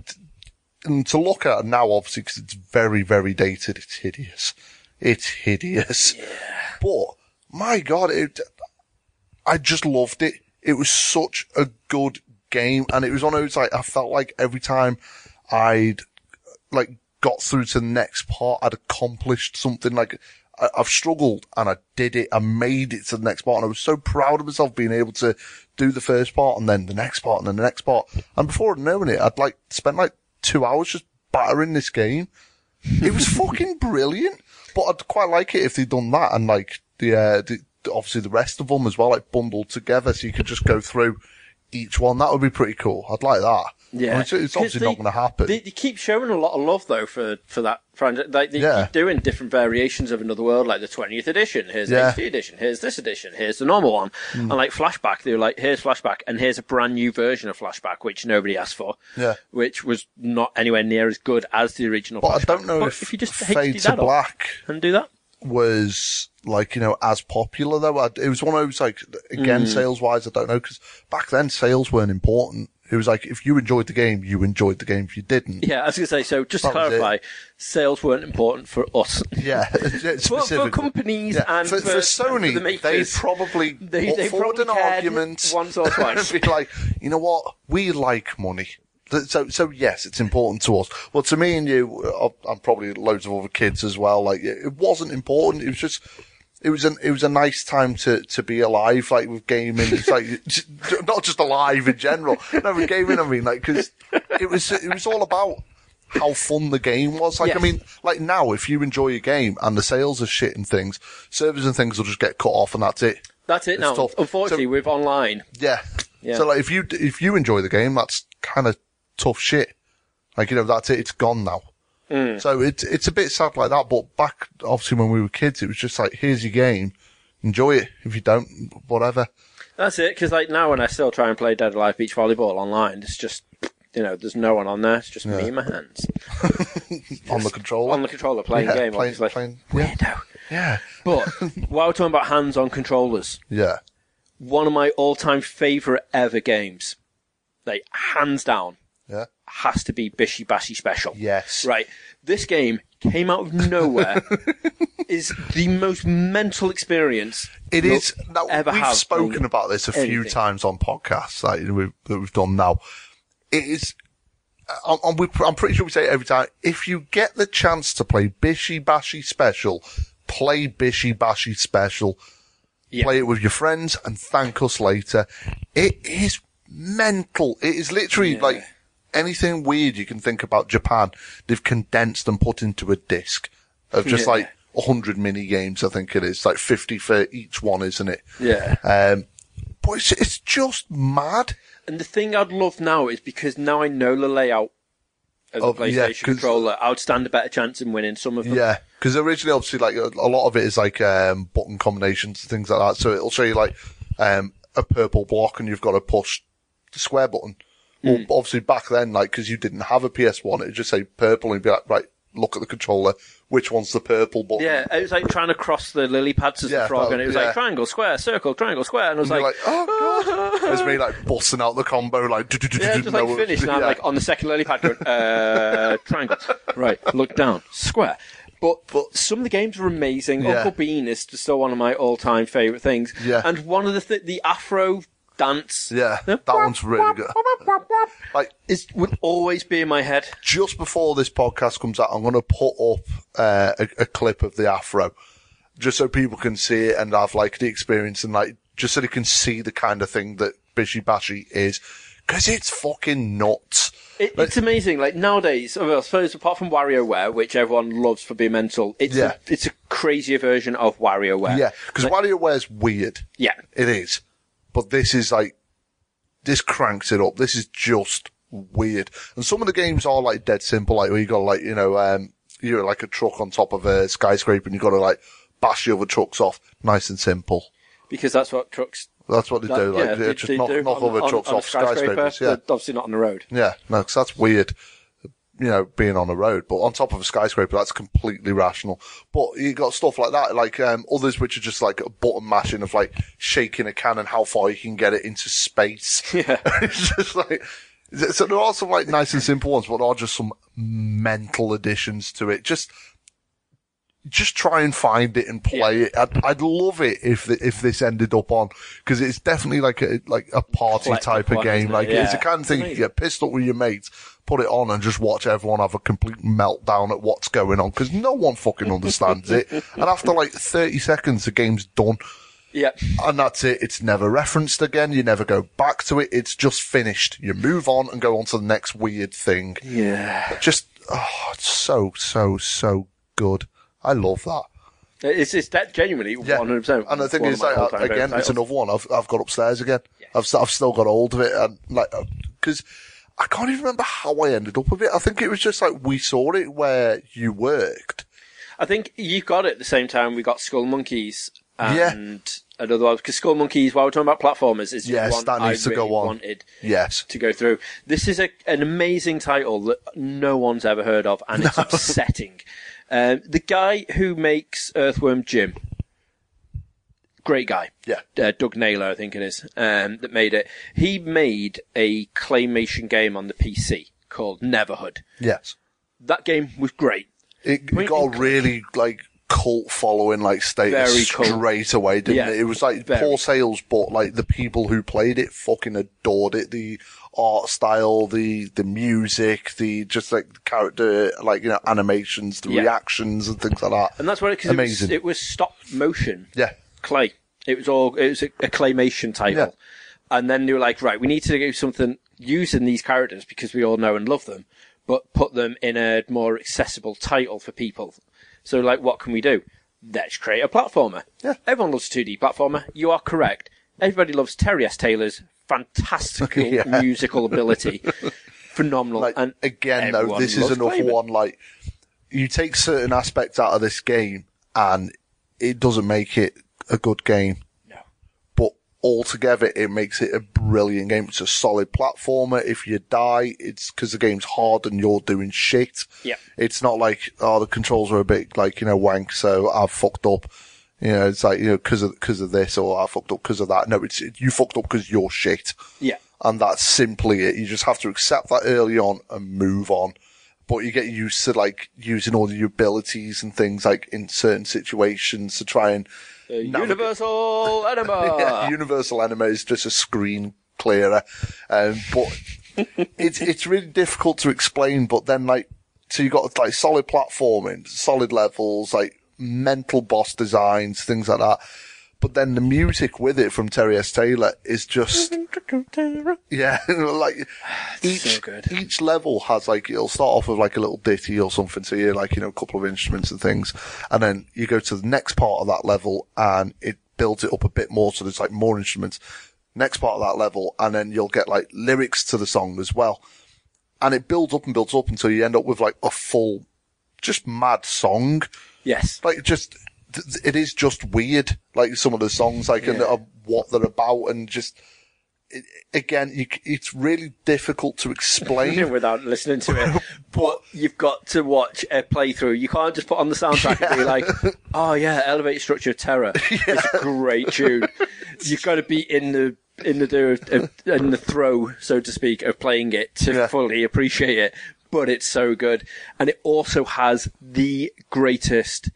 and to look at now, obviously, because it's very, very dated, it's hideous. It's hideous. But, my God, it, I just loved it. It was such a good game. And it was one of those, like, I felt like every time I'd, like, got through to the next part, I'd accomplished something like, I, I've struggled and I did it. I made it to the next part and I was so proud of myself being able to do the first part and then the next part and then the next part. And before I'd known it, I'd like spent like two hours just battering this game. It was fucking brilliant. But I'd quite like it if they'd done that and like the, uh, the, obviously the rest of them as well, like bundled together so you could just go through each one. That would be pretty cool. I'd like that. Yeah, it's, it's obviously they- not going to happen. They, they keep showing a lot of love though for for that franchise. Like they Yeah. keep doing different variations of Another World, like the 20th edition. Here's Yeah. the HD edition. Here's this edition. Here's the normal one. Hmm. And like Flashback, they were like, here's Flashback, and here's a brand new version of Flashback, which nobody asked for. Yeah. Which was not anywhere near as good as the original. but I don't know But if, you just Fade to Black and do that. was like, you know, as popular though. I, it was one of those like, again, Mm. sales wise, I don't know, because back then sales weren't important. It was like, if you enjoyed the game, you enjoyed the game. If you didn't, Yeah, I was gonna say. So just to That was clarify, sales weren't important for us. yeah, For, for companies Yeah, and for, for Sony, the they makers. probably They- they forward probably an cared argument once or twice. be like, you know what, we like money. Th- So, so yes, it's important to us. Well, to me and you, uh, and probably loads of other kids as well, like it it wasn't important. It was just, it was an, it was a nice time to, to be alive, like with gaming. It's like, not just alive in general. No, with gaming, I mean, like, cause it was, it was all about how fun the game was. Like, I mean, like now, if you enjoy a game and the sales are shit and things, servers and things will just get cut off and that's it. That's it It's now. tough. Unfortunately, So- with online, Yeah. Yeah. So like, if you, if you enjoy the game, that's kind of tough shit. Like, you know, that's it. It's gone now. Mm. So it's, it's a bit sad like that, but back, obviously when we were kids, it was just like, here's your game. Enjoy it. If you don't, whatever. that's it. Because like now, when I still try and play Dead Alive Beach Volleyball online, it's just you know, there's no one on there. It's just me and my hands on the controller. on the controller playing yeah, game. playing, obviously, playing, yeah. weirdo. Yeah. But while we're talking about hands-on controllers, Yeah. one of my all-time favorite ever games, like hands down, Yeah. Has to be Bishi Bashi Special. Yes. Right. This game came out of nowhere. is the most mental experience it is. Now, ever we've spoken about this a few times on podcasts that we've, that we've done now. It is. Uh, we- I'm pretty sure we say it every time. If you get the chance to play Bishi Bashi Special, play Bishi Bashi Special. Yeah. Play it with your friends and thank us later. It is mental. It is literally Yeah. like anything weird you can think about Japan. They've condensed and put into a disc of just Yeah. like 100 mini games, I think it is. Like 50 for each one, isn't it? Yeah. Um, but it's, it's just mad. And the thing I'd love now is because now I know the layout of the Of- yeah, controller, I would stand a better chance in winning some of them. Yeah, because originally, obviously, like a, a lot of it is like um, button combinations and things like that. So it'll show you like um, a purple block, and you've got to push the square button. Well, obviously, back then, like because you didn't have a PS1, it'd just say purple, and you'd be like, right, look at the controller, which one's the purple button? Yeah, it was like trying to cross the lily pads as Yeah, the frog, and it was yeah. like triangle, square, circle, triangle, square, and I was And like, like, oh god, it's me like busting out the combo, like yeah, just like no- finished. And I'm like on the second lily pad, going, uh, triangle, right, look down, square. But but some of the games were amazing. Yeah. Uncle Bean is still one of my all-time favorite things. Yeah. and one of the th- the Afro dance, yeah, that one's really good. Like It would always be in my head. just before this podcast comes out, I'm going to put up uh, a, a clip of the afro, just so people can see it and have like the experience and like just so they can see the kind of thing that Bishi Bashi is, because it's fucking nuts. It, it's amazing. Like nowadays, well, I suppose apart from WarioWare, which everyone loves for being mental, it's Yeah. a, it's a crazier version of WarioWare. Yeah, because WarioWare's weird. yeah. It is, but this is like this cranks it up. This is just weird. And some of the games are like dead simple, like where you got like you know um you're like a truck on top of a skyscraper and you got to like bash the other trucks off. Nice and simple. because that's what trucks. That's what they do. Like, yeah, they- just they knock, knock on- other on- trucks on off skyscrapers. Yeah, obviously not on the road. yeah. No, cause that's weird. You know, being on the road, but on top of a skyscraper, that's completely rational. But you got stuff like that, like um, others which are just like a button mashing of like shaking a can and how far you can get it into space. Yeah. it's just like so there are some like nice and simple ones, but there are just some mental additions to it. Just just try and find it and play it. I'd, I'd love it if the, if this ended up on because it's definitely like a like a party Collective type of game. it? Like it's the Yeah. kind of thing you get pissed up with your mates, put it on, and just watch everyone have a complete meltdown at what's going on because no one fucking understands it. And after like thirty seconds, the game's done. Yeah. And that's it. It's never referenced again. You never go back to it. It's just finished. You move on and go on to the next weird thing. Yeah. Just, oh, it's so, so, so good. I love that. It's it's that genuinely Yeah. 100%. And the thing is, like, again, it's another one I've, I've got upstairs again. I've, I've still got hold of it. And like, uh, cause I can't even remember how I ended up with it. I think it was just like we saw it where you worked. I think you got it at the same time we got Skullmonkeys Yeah. and another one because Skullmonkeys. While we're talking about platformers, is Yes, one that needs I to go on. Wanted Yes. to go through. This is a, an amazing title that no one's ever heard of, and it's upsetting. Um, the guy who makes Earthworm Jim, great guy. Yeah. uh, Doug Naylor, I think it is, um, that made it. He made a claymation game on the PC called Neverhood. Yes. That game was great. It, it got a really like cult following like status Very cult. straight away, didn't Yeah, it? It was like very. poor sales, but like the people who played it fucking adored it. The art style, the the music, the just like character, like you know animations, the Yeah. reactions and things like that. And that's what it, cause it was, it was stop motion. Yeah, clay. It was all it was a, a claymation title, Yeah. and then they were like, right, we need to do something using these characters because we all know and love them, but put them in a more accessible title for people. So, like, what can we do? Let's create a platformer. Yeah. Everyone loves a 2D platformer. You are correct. Everybody loves Terry S. Taylor's fantastical Yeah. musical ability. Phenomenal. like and again though, this is another one like you take certain aspects out of this game and it doesn't make it a good game. No. but altogether it makes it a brilliant game. It's a solid platformer. If you die, it's because the game's hard and you're doing shit. Yeah. It's not like, oh, the controls are a bit like, you know, wank, so I've fucked up. You know, it's like, you know, cause of, cause of this or I fucked up cause of that. No, it's, you fucked up because you're shit. Yeah. And that's simply it. You just have to accept that early on and move on. But you get used to like using all your abilities and things like in certain situations to try and Universal Enema. yeah, Universal Enema is just a screen clearer. Um, but it's, it's really difficult to explain, but then like, so you got like solid platforming, solid levels, like mental boss designs, things like that. But then the music with it from Terry S. Taylor is just, yeah, like each, so good. each level has like, it'll start off with like a little ditty or something. So you like, you know, a couple of instruments and things. And then you go to the next part of that level and it builds it up a bit more. So there's like more instruments. Next part of that level. And then you'll get like lyrics to the song as well. and it builds up and builds up until you end up with like a full, just mad song. Yes. Like just, it is just weird. Like some of the songs, like and Yeah. uh, what they're about, and just it, again, you, it's really difficult to explain. Without listening to it, but you've got to watch a playthrough. You can't just put on the soundtrack and be like, "Oh yeah, Elevated Structure of Terror." It's a great tune. You've got to be in the in the do of, in the throw, so to speak, of playing it to Yeah. fully appreciate it. But it's so good, and it also has the greatest.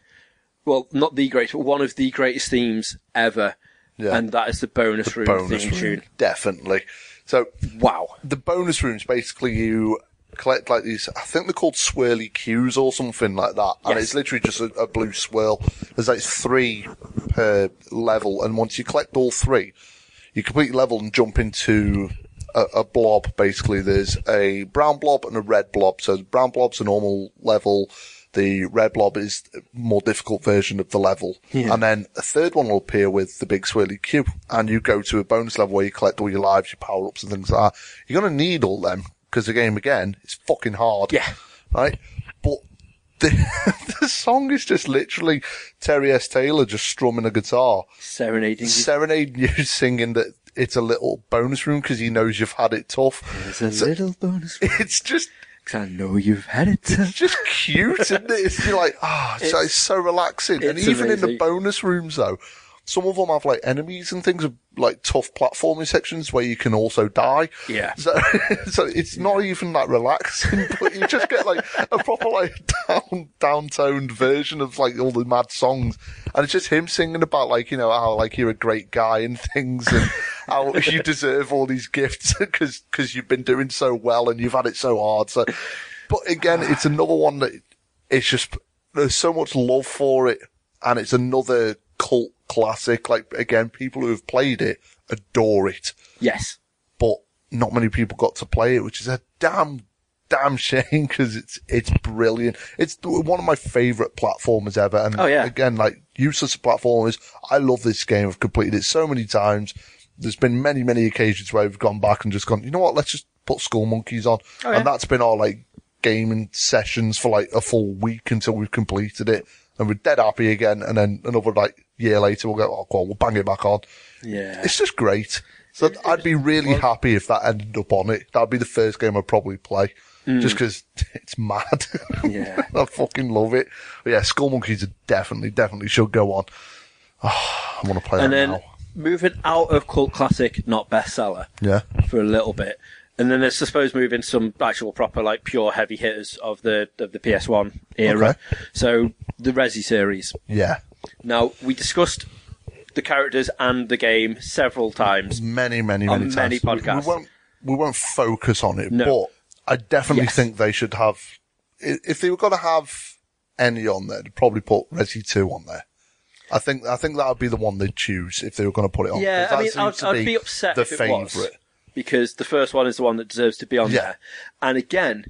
Well, not the greatest, but one of the greatest themes ever. Yeah. And that is the bonus room bonus theme room, tune. definitely. So Wow. the bonus rooms basically you collect like these I think they're called swirly cues or something like that. And Yes. it's literally just a, a blue swirl. There's like three per level and once you collect all three, you complete level and jump into a, a blob basically. There's a brown blob and a red blob. So the brown blob's a normal level. The red blob is a more difficult version of the level. Yeah. And then a third one will appear with the big swirly cube. And you go to a bonus level where you collect all your lives, your power ups and things like that. You're going to need all them because the game again is fucking hard. Yeah. Right? But the, the song is just literally Terry S. Taylor just strumming a guitar, Serenading you. serenading you singing that it's a little bonus room because he knows you've had it tough. There's a little bonus It's just, Because I know you've had it. it's just cute, isn't it? It's you're like, ah, it's, It's- it's so relaxing. And it's even in the bonus rooms though, some of them have like enemies and things of like tough platforming sections where you can also die. Yeah. So, so it's not even that relaxing, but you just get like a proper like down, down-toned version of like all the mad songs. And it's just him singing about like, you know, how like you're a great guy and things and how you deserve all these gifts because, because you've been doing so well and you've had it so hard. So, but again, it's another one that it's just, there's so much love for it and it's another cult classic. Like again, people who have played it adore it Yes. but not many people got to play it, which is a damn, damn shame because it's, it's brilliant. It's one of my favorite platformers ever. And Oh, yeah. again, like useless platformers, I love this game. I've completed it so many times. There's been many, many occasions where we've gone back and just gone, you know what? Let's just put Skullmonkeys on. Oh, yeah. And that's been our like gaming sessions for like a full week until we've completed it. And we're dead happy again. And then another like year later, we'll go, oh, cool, we'll bang it back on. Yeah. It's just great. So I'd be really happy if that ended up on it. That'd be the first game I'd probably play. Hmm. Just because it's mad. Yeah. I fucking love it. But yeah, Skullmonkeys are definitely, definitely should go on. Oh, I want to play and that then now. Moving out of cult classic, not bestseller, Yeah. for a little bit. And then there's, I suppose, moving some actual proper, like, pure heavy hitters of the of the PS1 era. Okay. So, the Resi series. Yeah. Now, we discussed the characters and the game several times. Many, many, many many times. We- podcasts. We won't, we won't focus on it, No. but I definitely Yes. think they should have, if they were going to have any on there, they'd probably put Resi 2 on there. I think, I think that would be the one they'd choose if they were going to put it on. Yeah, I mean, I'd, I'd be upset the if it favourite. was. Because the first one is the one that deserves to be on Yeah. there. And again,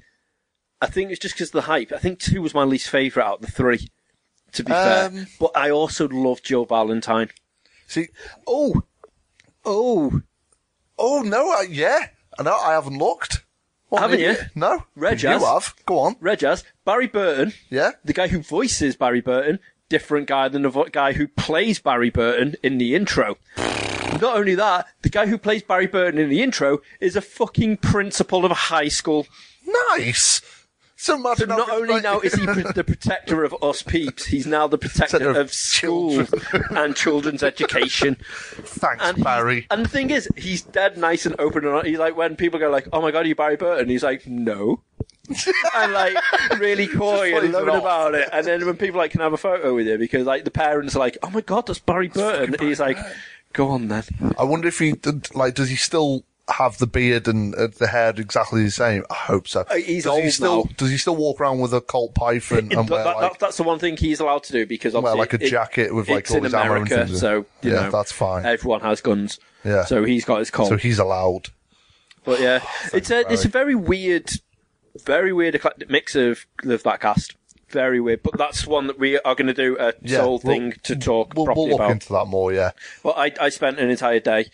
I think it's just because of the hype. I think two was my least favourite out of the three, to be fair. Um, But I also love Joe Valentine. See, Oh, oh, oh no, I, yeah, I know, I haven't looked. What, Haven't you? No. Reg you have. Go on. Red Jazz, Barry Burton, Yeah. the guy who voices Barry Burton, different guy than the vo- guy who plays Barry Burton in the intro. Not only that, the guy who plays Barry Burton in the intro is a fucking principal of a high school. Nice. So So not only now is he pr- the protector of us peeps, he's now the protector of of school and children's education. Thanks, And Barry. And the thing is, he's dead nice and open. And he's like, when people go like, "Oh my god, are you Barry Burton?" He's like, "No," and like really coy plays and it loving off. about it. And then when people like can have a photo with you because like the parents are like, "Oh my god, that's Barry Burton," he's like, "Go on then." I wonder if he did, like does he still have the beard and uh, the hair exactly the same? I hope so. Uh, he's does he old still now. does he still walk around with a Colt Python It- and that- wear that- like that's the one thing he's allowed to do because wear like a it- jacket with like all in his ammo and America, things? so you yeah, know, that's fine. Everyone has guns, Yeah. So he's got his Colt. so he's allowed. But yeah, it's a it's a very weird, very weird eclectic mix of of that cast. Very weird. But that's one that we are going to do a Yeah, sole we'll- thing to talk We'll, we'll look about. into that more. Yeah. Well, I I spent an entire day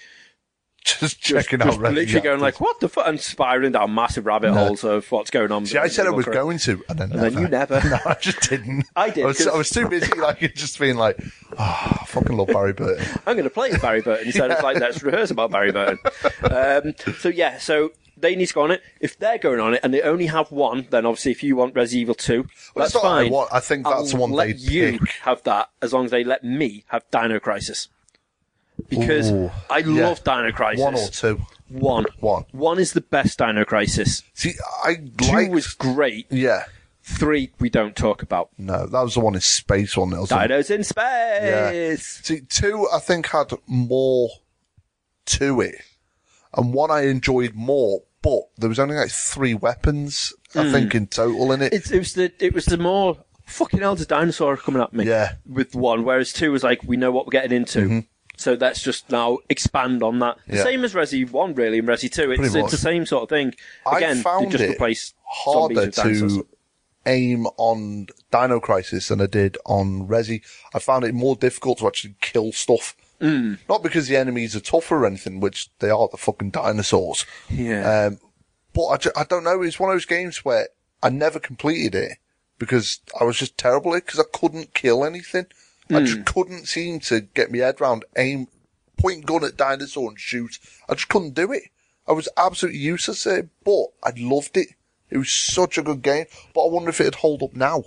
just checking out just literally going like, what the fuck? And spiraling down massive rabbit holes of what's going on. See, I said I was going to, and then, And then you never. no, I just didn't. I did, I was, I was too busy, like just being like, oh, I fucking love Barry Burton. I'm going to play Barry Burton. So it's like, let's rehearse about Barry Burton. Um, so yeah, so they need to go on it. If they're going on it and they only have one, then obviously if you want Resident Evil 2, Well, that's what I fine. want. I think that's the I'll one let they'd you pick. have that as long as they let me have Dino Crisis. Because Ooh, I yeah. love Dino Crisis. One or two. One. One. One is the best Dino Crisis. See, I Two was great. yeah. Three we don't talk about. No, that was the one in space one. It was in- Dinos in space. See, two I think had more to it, and one I enjoyed more. But there was only like three weapons, I think, in total in it. It's, it was the it was the more fucking hell, a dinosaur coming at me. Yeah. With one, whereas two was like we know what we're getting into. So let's just now expand on that. The Mm-hmm. Yeah. same as Resi One, really, and Resi Two. It's, it's the same sort of thing. Again, I found just it replace harder to aim on Dino Crisis than I did on Resi. I found it more difficult to actually kill stuff. Mm. Not because the enemies are tougher or anything, which they are, the fucking dinosaurs. Yeah. Um, but I, ju- I don't know. It's one of those games where I never completed it because I was just terrible at it because I couldn't kill anything. I just couldn't seem to get my head round aim, point gun at dinosaur and shoot. I just couldn't do it. I was absolutely useless at it, but I loved it. It was such a good game, but I wonder if it'd hold up now.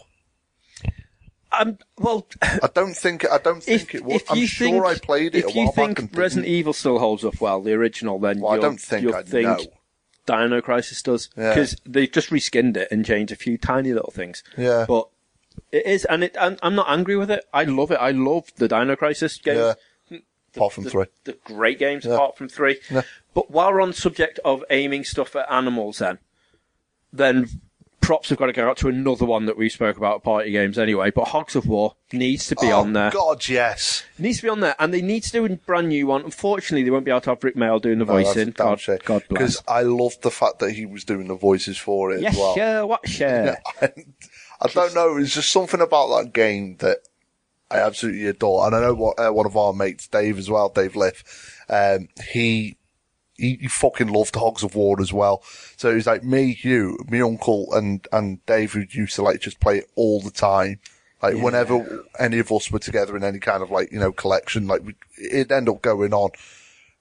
Um, well, I don't think I don't think if, it if I'm sure think, I played it if a while you think back Resident. Evil still holds up well, the original, then Well, I don't think you'll I think know. Dino Crisis does Yeah. because they've just reskinned it and changed a few tiny little things. Yeah. but it is, and it. And I'm not angry with it. I love it. I love the Dino Crisis games. Yeah. Apart from the, three. the great games Yeah. apart from three. Yeah. But while we're on the subject of aiming stuff at animals, then then props have got to go out to another one that we spoke about at party games anyway. But Hogs of War needs to be oh, on there. God, yes. Needs to be on there, and they need to do a brand new one. Unfortunately, they won't be able to have Rik Mayall doing the that's voicing. God, shame. God bless. Because I loved the fact that he was doing the voices for it Yes, as well. sure, what sure? I don't know. It's just something about that game that I absolutely adore. And I know what uh, one of our mates, Dave, as well, Dave Liff, um, he, he he fucking loved Hogs of War as well. So it was like me, you, my uncle, and and Dave, who used to like just play it all the time. Like whenever any of us were together in any kind of like you know collection, like we, it'd end up going on.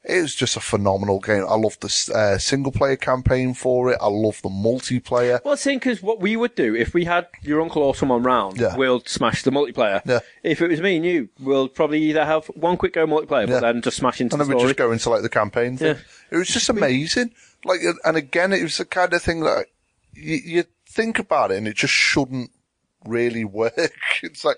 It was just a phenomenal game. I loved the uh, single player campaign for it. I loved the multiplayer. Well, think is what we would do if we had your uncle or someone round, Yeah. we'll smash the multiplayer. Yeah. If it was me and you, we'll probably either have one quick go multiplayer, Yeah. but then just smash into And the then we story. just go into like the campaign thing. Yeah. It was just amazing. Like, and again, it was the kind of thing that you, you think about it and it just shouldn't really work. It's like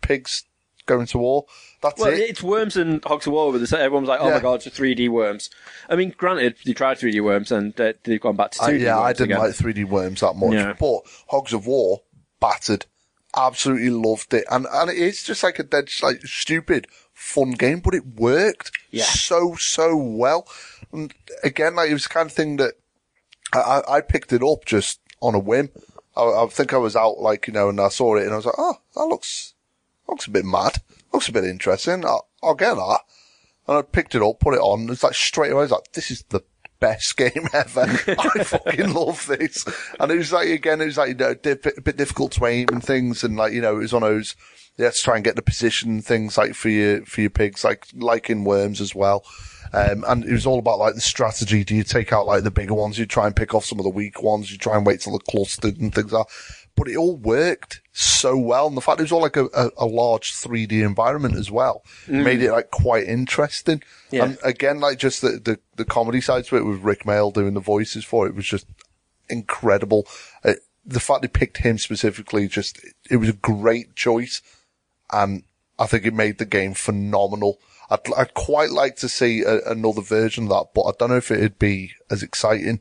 pigs going to war. That's Well, it. it's worms and hogs of war. But everyone's like, "Oh Yeah. my god, it's 3D worms." I mean, granted, they tried 3D worms and uh, they've gone back to 2D. I, yeah, I didn't again. like 3D worms that much, Yeah. but Hogs of War battered. Absolutely loved it, and and it is just like a dead like stupid fun game, but it worked Yeah. so so well. And again, like it was the kind of thing that I, I I picked it up just on a whim. I, I think I was out like you know, and I saw it, and I was like, oh, that looks looks a bit mad, looks a bit interesting. I'll, I'll get that. And I picked it up, put it on. It's like straight away, I was like, this is the best game ever. I fucking love this. And it was like, again, it was like, you know, di- a bit difficult to aim and things. And like, you know, it was on those, had to try and get the position things like for your, for your pigs, like, like in Worms as well. Um, and it was all about like the strategy. Do you take out like the bigger ones? You try and pick off some of the weak ones. You try and wait till they're clustered and things like that. But it all worked so well. And the fact it was all like a, a, a large 3D environment as well made it like quite interesting. Yeah. And again, like just the, the, the comedy side to it with Rik Mayall doing the voices for it was just incredible. Uh, the fact they picked him specifically, just, it was a great choice. And I think it made the game phenomenal. I'd, I'd quite like to see a, another version of that, but I don't know if it'd be as exciting.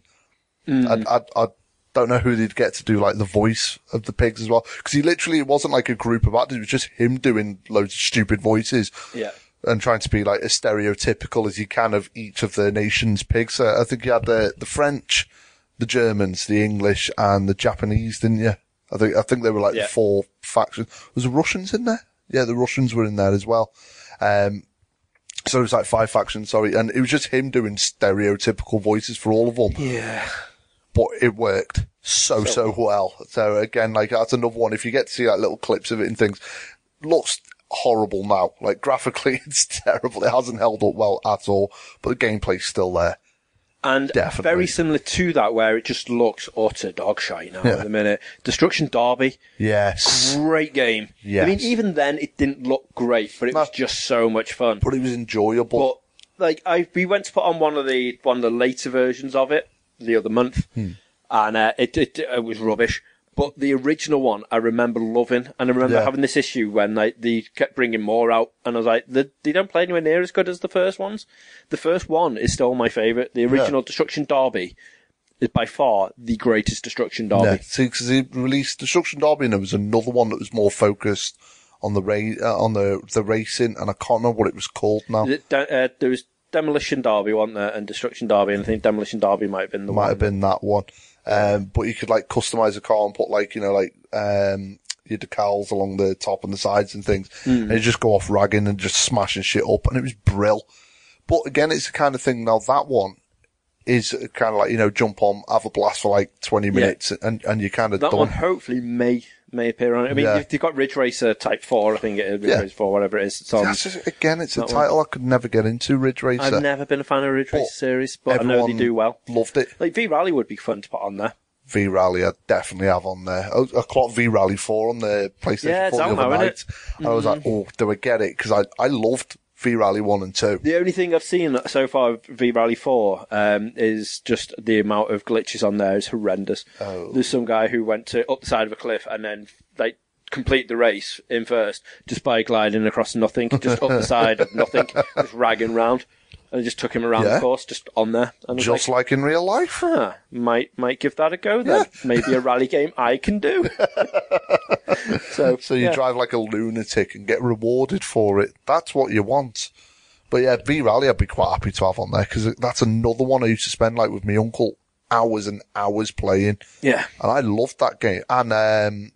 I, I, I don't know who they'd get to do like the voice of the pigs as well. Cause he literally, it wasn't like a group of actors. It was just him doing loads of stupid voices. Yeah. And trying to be like as stereotypical as he can of each of the nation's pigs. Uh, I think you had the, the French, the Germans, the English and the Japanese, didn't you? I think, I think they were like Yeah. the four factions. Was the Russians in there? Yeah, the Russians were in there as well. Um, So it was like five factions, sorry, and it was just him doing stereotypical voices for all of them. Yeah. But it worked so, so, well. So again, like that's another one. If you get to see like little clips of it and things, looks horrible now. Like graphically, it's terrible. It hasn't held up well at all, but the gameplay's still there. And Definitely. very similar to that, where it just looks utter dog shite now Yeah. at the minute. Destruction Derby, Yes. great game. Yes. I mean, even then, it didn't look great, but it was just so much fun. But it was enjoyable. But like, I we went to put on one of the one of the later versions of it the other month, Hmm. and uh, it, it it was rubbish. But the original one, I remember loving, and I remember Yeah. having this issue when like they kept bringing more out, and I was like, they, they don't play anywhere near as good as the first ones. The first one is still my favourite. The original Destruction Derby is by far the greatest Destruction Derby. Yeah, see, because he released Destruction Derby, and there was another one that was more focused on the ra- uh, on the the racing, and I can't remember what it was called now. Uh, there was Demolition Derby, wasn't there, and Destruction Derby, and I think Demolition Derby might have been the Might one. have been that one. Um, but you could like customize a car and put like you know like um your decals along the top and the sides and things, and you just go off ragging and just smashing shit up, and it was brill. But again, it's the kind of thing. Now that one is kind of like you know jump on, have a blast for like twenty minutes, and and you kind of That done. one hopefully may may appear on it. I mean, Yeah. you've, you've got Ridge Racer Type Four, I think it is Ridge Yeah. Racer Four, whatever it is. It's on. That's just, again, it's a that one. title I could never get into. Ridge Racer. I've never been a fan of Ridge Racer series, but I know they Everyone do well. Loved it. Like V Rally would be fun to put on there. V Rally, I definitely have on there. I, I clocked V Rally 4 on the PlayStation Yeah, it's 4 the out other now, night. And I was like, mm-hmm. oh, do I get it? Because I, I loved V Rally 1 and 2. The only thing I've seen so far of V Rally 4 um, is just the amount of glitches on there is horrendous. Oh. There's some guy who went to up the side of a cliff and then like complete the race in first just by gliding across nothing, just up the side of nothing, just ragging round. And it just took him around Yeah. the course, just on there. And Just like, like in real life. huh, might might give that a go then. Maybe a rally game I can do. so, So you yeah. drive like a lunatic and get rewarded for it. That's what you want. But yeah, V Rally I'd be quite happy to have on there because that's another one I used to spend like with my uncle hours and hours playing. Yeah. And I loved that game. And, um,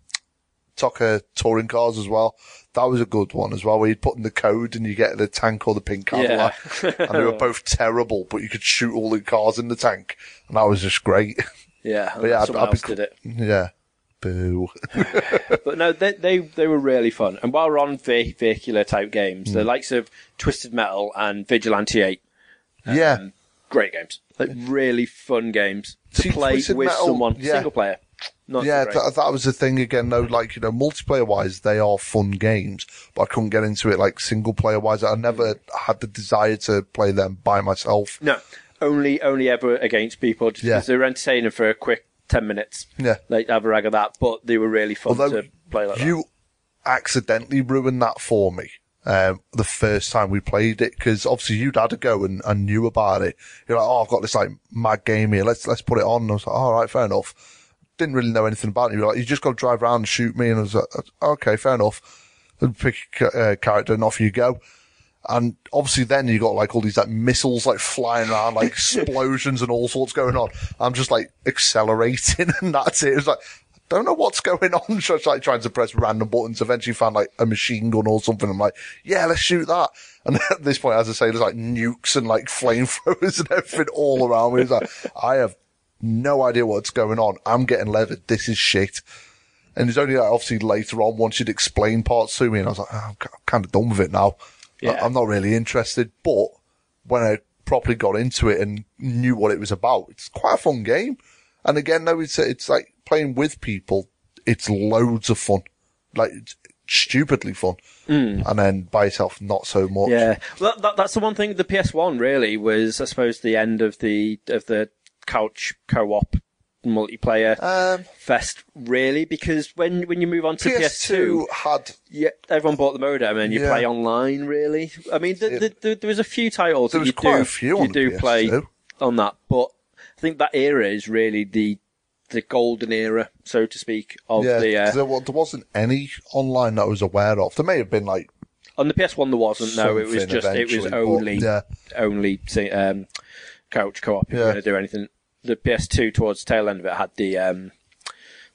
TOCA touring cars as well. That was a good one as well, where you'd put in the code and you get the tank or the pink Cadillac. and they were both terrible, but you could shoot all the cars in the tank. And that was just great. Yeah, But yeah, I'd- I'd be did it. yeah. Boo. But no, they, they they were really fun. And while we're on ve- vehicular type games, Hmm. the likes of Twisted Metal and Vigilante Eight, yeah. great games, like really fun games to See, play Twisted with Metal, someone, yeah. single player. Not Yeah, great. that, that was the thing again though, like, you know, multiplayer wise, they are fun games, but I couldn't get into it like single player wise. I never had the desire to play them by myself. no, only only ever against people, just Yeah. they were entertaining for a quick ten minutes. Yeah. like have a rag of that, but they were really fun Although to play like you accidentally ruined that for me. Um, the first time we played it, because obviously you'd had a go and, and knew about it. You're like, oh, I've got this like mad game here. Let's let's put it on. And I was like, all right, fair enough. Didn't really know anything about it. You're like, you just got to drive around and shoot me. And I was like, okay, fair enough. Then pick a uh, character and off you go. And obviously then you got like all these like missiles like flying around, like explosions and all sorts going on. I'm just like accelerating and that's it. It was like, I don't know what's going on. Just like trying to press random buttons. Eventually found like a machine gun or something. I'm like, yeah, let's shoot that. And at this point, as I say, there's like nukes and like flamethrowers and everything all around me. It's like, I have no idea what's going on. I'm getting levered. This is shit. And it's only like obviously later on once you'd explain parts to me and I was like, oh, I'm kind of done with it now. Yeah. I'm not really interested. But when I properly got into it and knew what it was about, it's quite a fun game. And again, no, it's, it's like playing with people. It's loads of fun. Like, it's stupidly fun. Mm. And then by yourself, not so much. Yeah, well, that, that, that's the one thing. The PS One really was, I suppose, the end of the of the couch co-op multiplayer Um, fest, really, because when when you move on to PS2, PS2 had, yeah, everyone bought the modem and you Yeah. play online. Really, I mean, the, the, the, there was a few titles There that you quite do a few you do play PS2. on that, but I think that era is really the the golden era, so to speak, of yeah, the uh, there, there wasn't any online that I was aware of. There may have been like on the PS One. There wasn't. No, it was just it was only yeah. only um, couch co-op if Yeah. you're going to do anything. The PS2 towards the tail end of it had the um,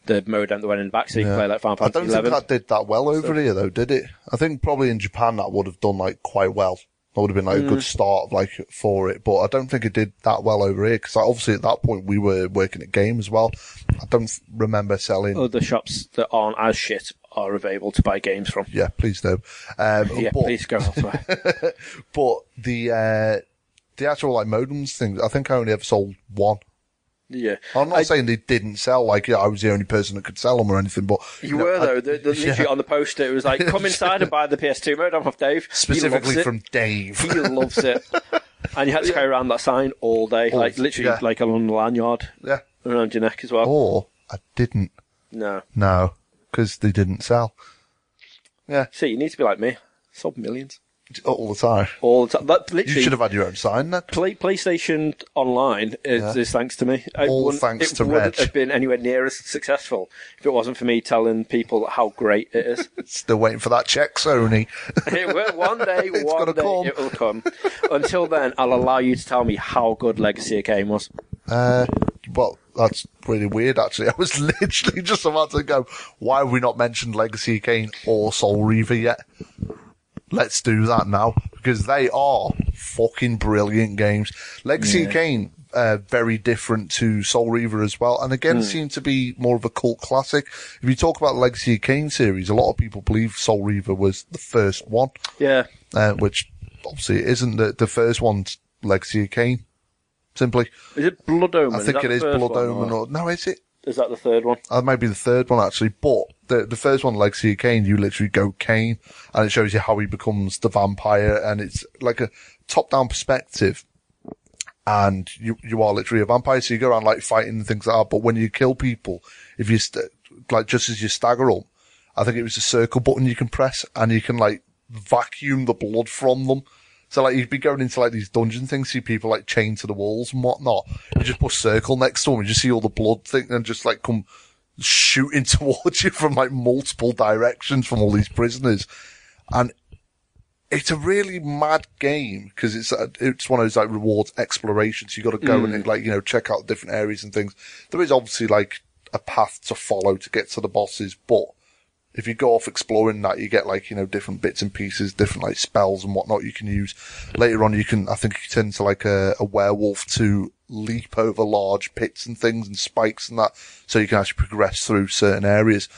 the modem that went in the back, so you Yeah. could play like Final Fantasy. I don't Fantasy think that did that well over here though, did it? I think probably in Japan that would have done like quite well. That would have been like a good start, like for it. But I don't think it did that well over here because obviously at that point we were working at game as well. I don't remember selling. Other shops that aren't as shit are available to buy games from. Yeah, please do. Um, Yeah, but, please go elsewhere. but the uh, the actual like modems thing, I think I only ever sold one. Yeah. I'm not I- saying they didn't sell, like yeah, I was the only person that could sell them or anything, but You know, were I- though. The, the, literally on the poster, it was like, "Come inside and buy the PS2 modem off Dave." He specifically from Dave. He loves it, and you had to carry around that sign all day, All- like literally yeah. like along the lanyard yeah, around your neck as well. or I didn't No, no, because they didn't sell. Yeah, see, you need to be like me. Sold millions all the time. all the time. That You should have had your own sign then. Play, PlayStation Online is, Yeah. is thanks to me. I All thanks it wouldn't have been anywhere near as successful if it wasn't for me telling people how great it is. Still waiting for that check, Sony. it will one day. It's one day come. it will come. Until then, I'll allow you to tell me how good Legacy of Kain was. Uh, well, that's really weird, actually. I was literally just about to go, why have we not mentioned Legacy of Kain or Soul Reaver yet? Let's do that now, because they are fucking brilliant games. Legacy of Kain, uh, very different to Soul Reaver as well, and again, seem to be more of a cult classic. If you talk about Legacy of Kain series, a lot of people believe Soul Reaver was the first one, Yeah, uh, which obviously it isn't. The, the first one's Legacy of Kain, simply. is it Blood Omen? I think that it is Blood Omen, or or no, is it? Is that the third one? Uh, maybe the third one actually, but the the first one, Legacy of Kain, you literally go Kain, and it shows you how he becomes the vampire, and it's like a top down perspective, and you you are literally a vampire, so you go around like fighting and things like that. But when you kill people, if you st- like just as you stagger up, I think it was a circle button you can press, and you can like vacuum the blood from them. So like you'd be going into like these dungeon things, see people like chained to the walls and whatnot. You just push circle next to them, and you see all the blood thing, and just like come shooting towards you from like multiple directions from all these prisoners. And it's a really mad game because it's uh, it's one of those like rewards exploration. So you got to go and like you know check out different areas and things. There is obviously like a path to follow to get to the bosses, but if you go off exploring that, you get like, you know, different bits and pieces, different like spells and whatnot you can use. Later on, you can, I think you turn into like a, a werewolf to leap over large pits and things and spikes and that, so you can actually progress through certain areas.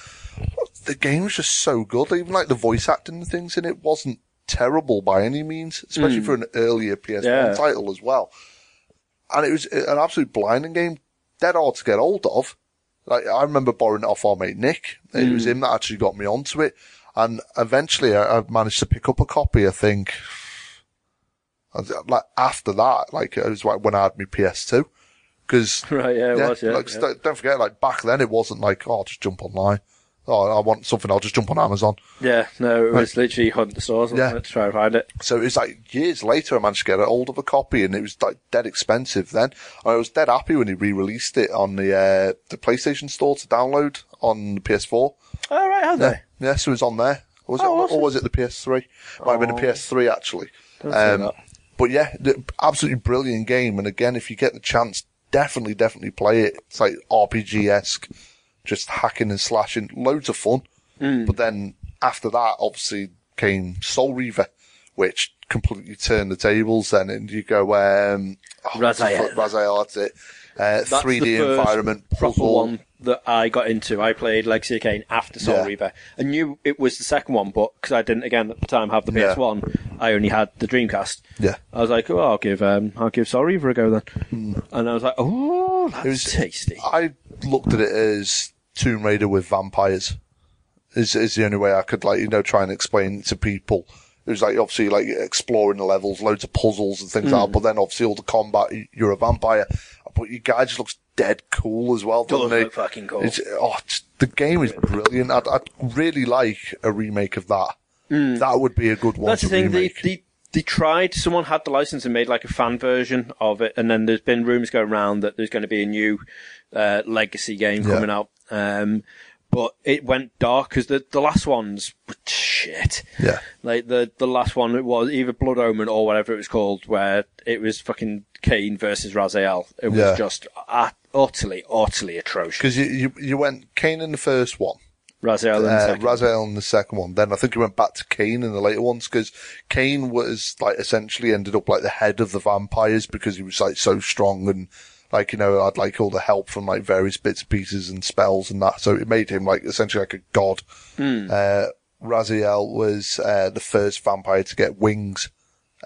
The game was just so good. Even like the voice acting and things in it wasn't terrible by any means, especially hmm. for an earlier PS1 Yeah. title as well. And it was an absolute blinding game, dead hard to get hold of. Like I remember borrowing it off our mate Nick. It was hmm. him that actually got me onto it, and eventually I, I managed to pick up a copy. I think, like after that, like it was like when I had my PS2, because Right, yeah, it was, yeah. like yeah. don't forget, like back then it wasn't like oh I'll just jump online. Oh, I want something. I'll just jump on Amazon. Yeah, no, it was literally hunt the stores Yeah. it, to try and find it. So it was like years later I managed to get a hold of a copy and it was like dead expensive then. I was dead happy when he re-released it on the, uh, the PlayStation store to download on the PS4. All right, had Yeah. Yeah, so it was on there. Was Oh, on- was or it? was it the PS3? Might have been the PS3 actually. Um, but yeah, absolutely brilliant game. And again, if you get the chance, definitely, definitely play it. It's like RPG-esque, just hacking and slashing, loads of fun. Hmm. But then after that, obviously came Soul Reaver, which completely turned the tables then. And you go, um, oh, Raziel. Raziel, it. Uh, That's 3D the first environment, proper one that I got into. I played Legacy of Kain after Soul Yeah. Reaver. I knew it was the second one, but because I didn't again at the time have the Yeah. PS1, I only had the Dreamcast. Yeah. I was like, oh, I'll give um, I'll give Soul Reaver a go then. And I was like, oh, that's. It was- tasty. I looked at it as Tomb Raider with vampires. Is is the only way I could like you know try and explain it to people. It was like obviously like exploring the levels, loads of puzzles and things like that. But then obviously all the combat, you're a vampire. But your guy just looks dead cool as well, doesn't he? look fucking cool. It's, oh, it's- the game is brilliant. I'd, I'd really like a remake of that. That would be a good one. That's the thing. They, they they tried. Someone had the license and made like a fan version of it, and then there's been rumors going around that there's going to be a new uh, legacy game Yeah. coming out. Um, but it went dark because the the last ones shit. yeah. Like the the last one, it was either Blood Omen or whatever it was called, where it was fucking Kain versus Raziel. It was Yeah. just uh, utterly, utterly atrocious. Because you, you, you went Kain in the first one, Raziel in the uh, second. Raziel in the second one. Then I think he went back to Kain in the later ones because Kain was like essentially ended up like the head of the vampires because he was like so strong and like you know I'd like all the help from like various bits and pieces and spells and that. So it made him like essentially like a god. Uh, Raziel was uh, the first vampire to get wings.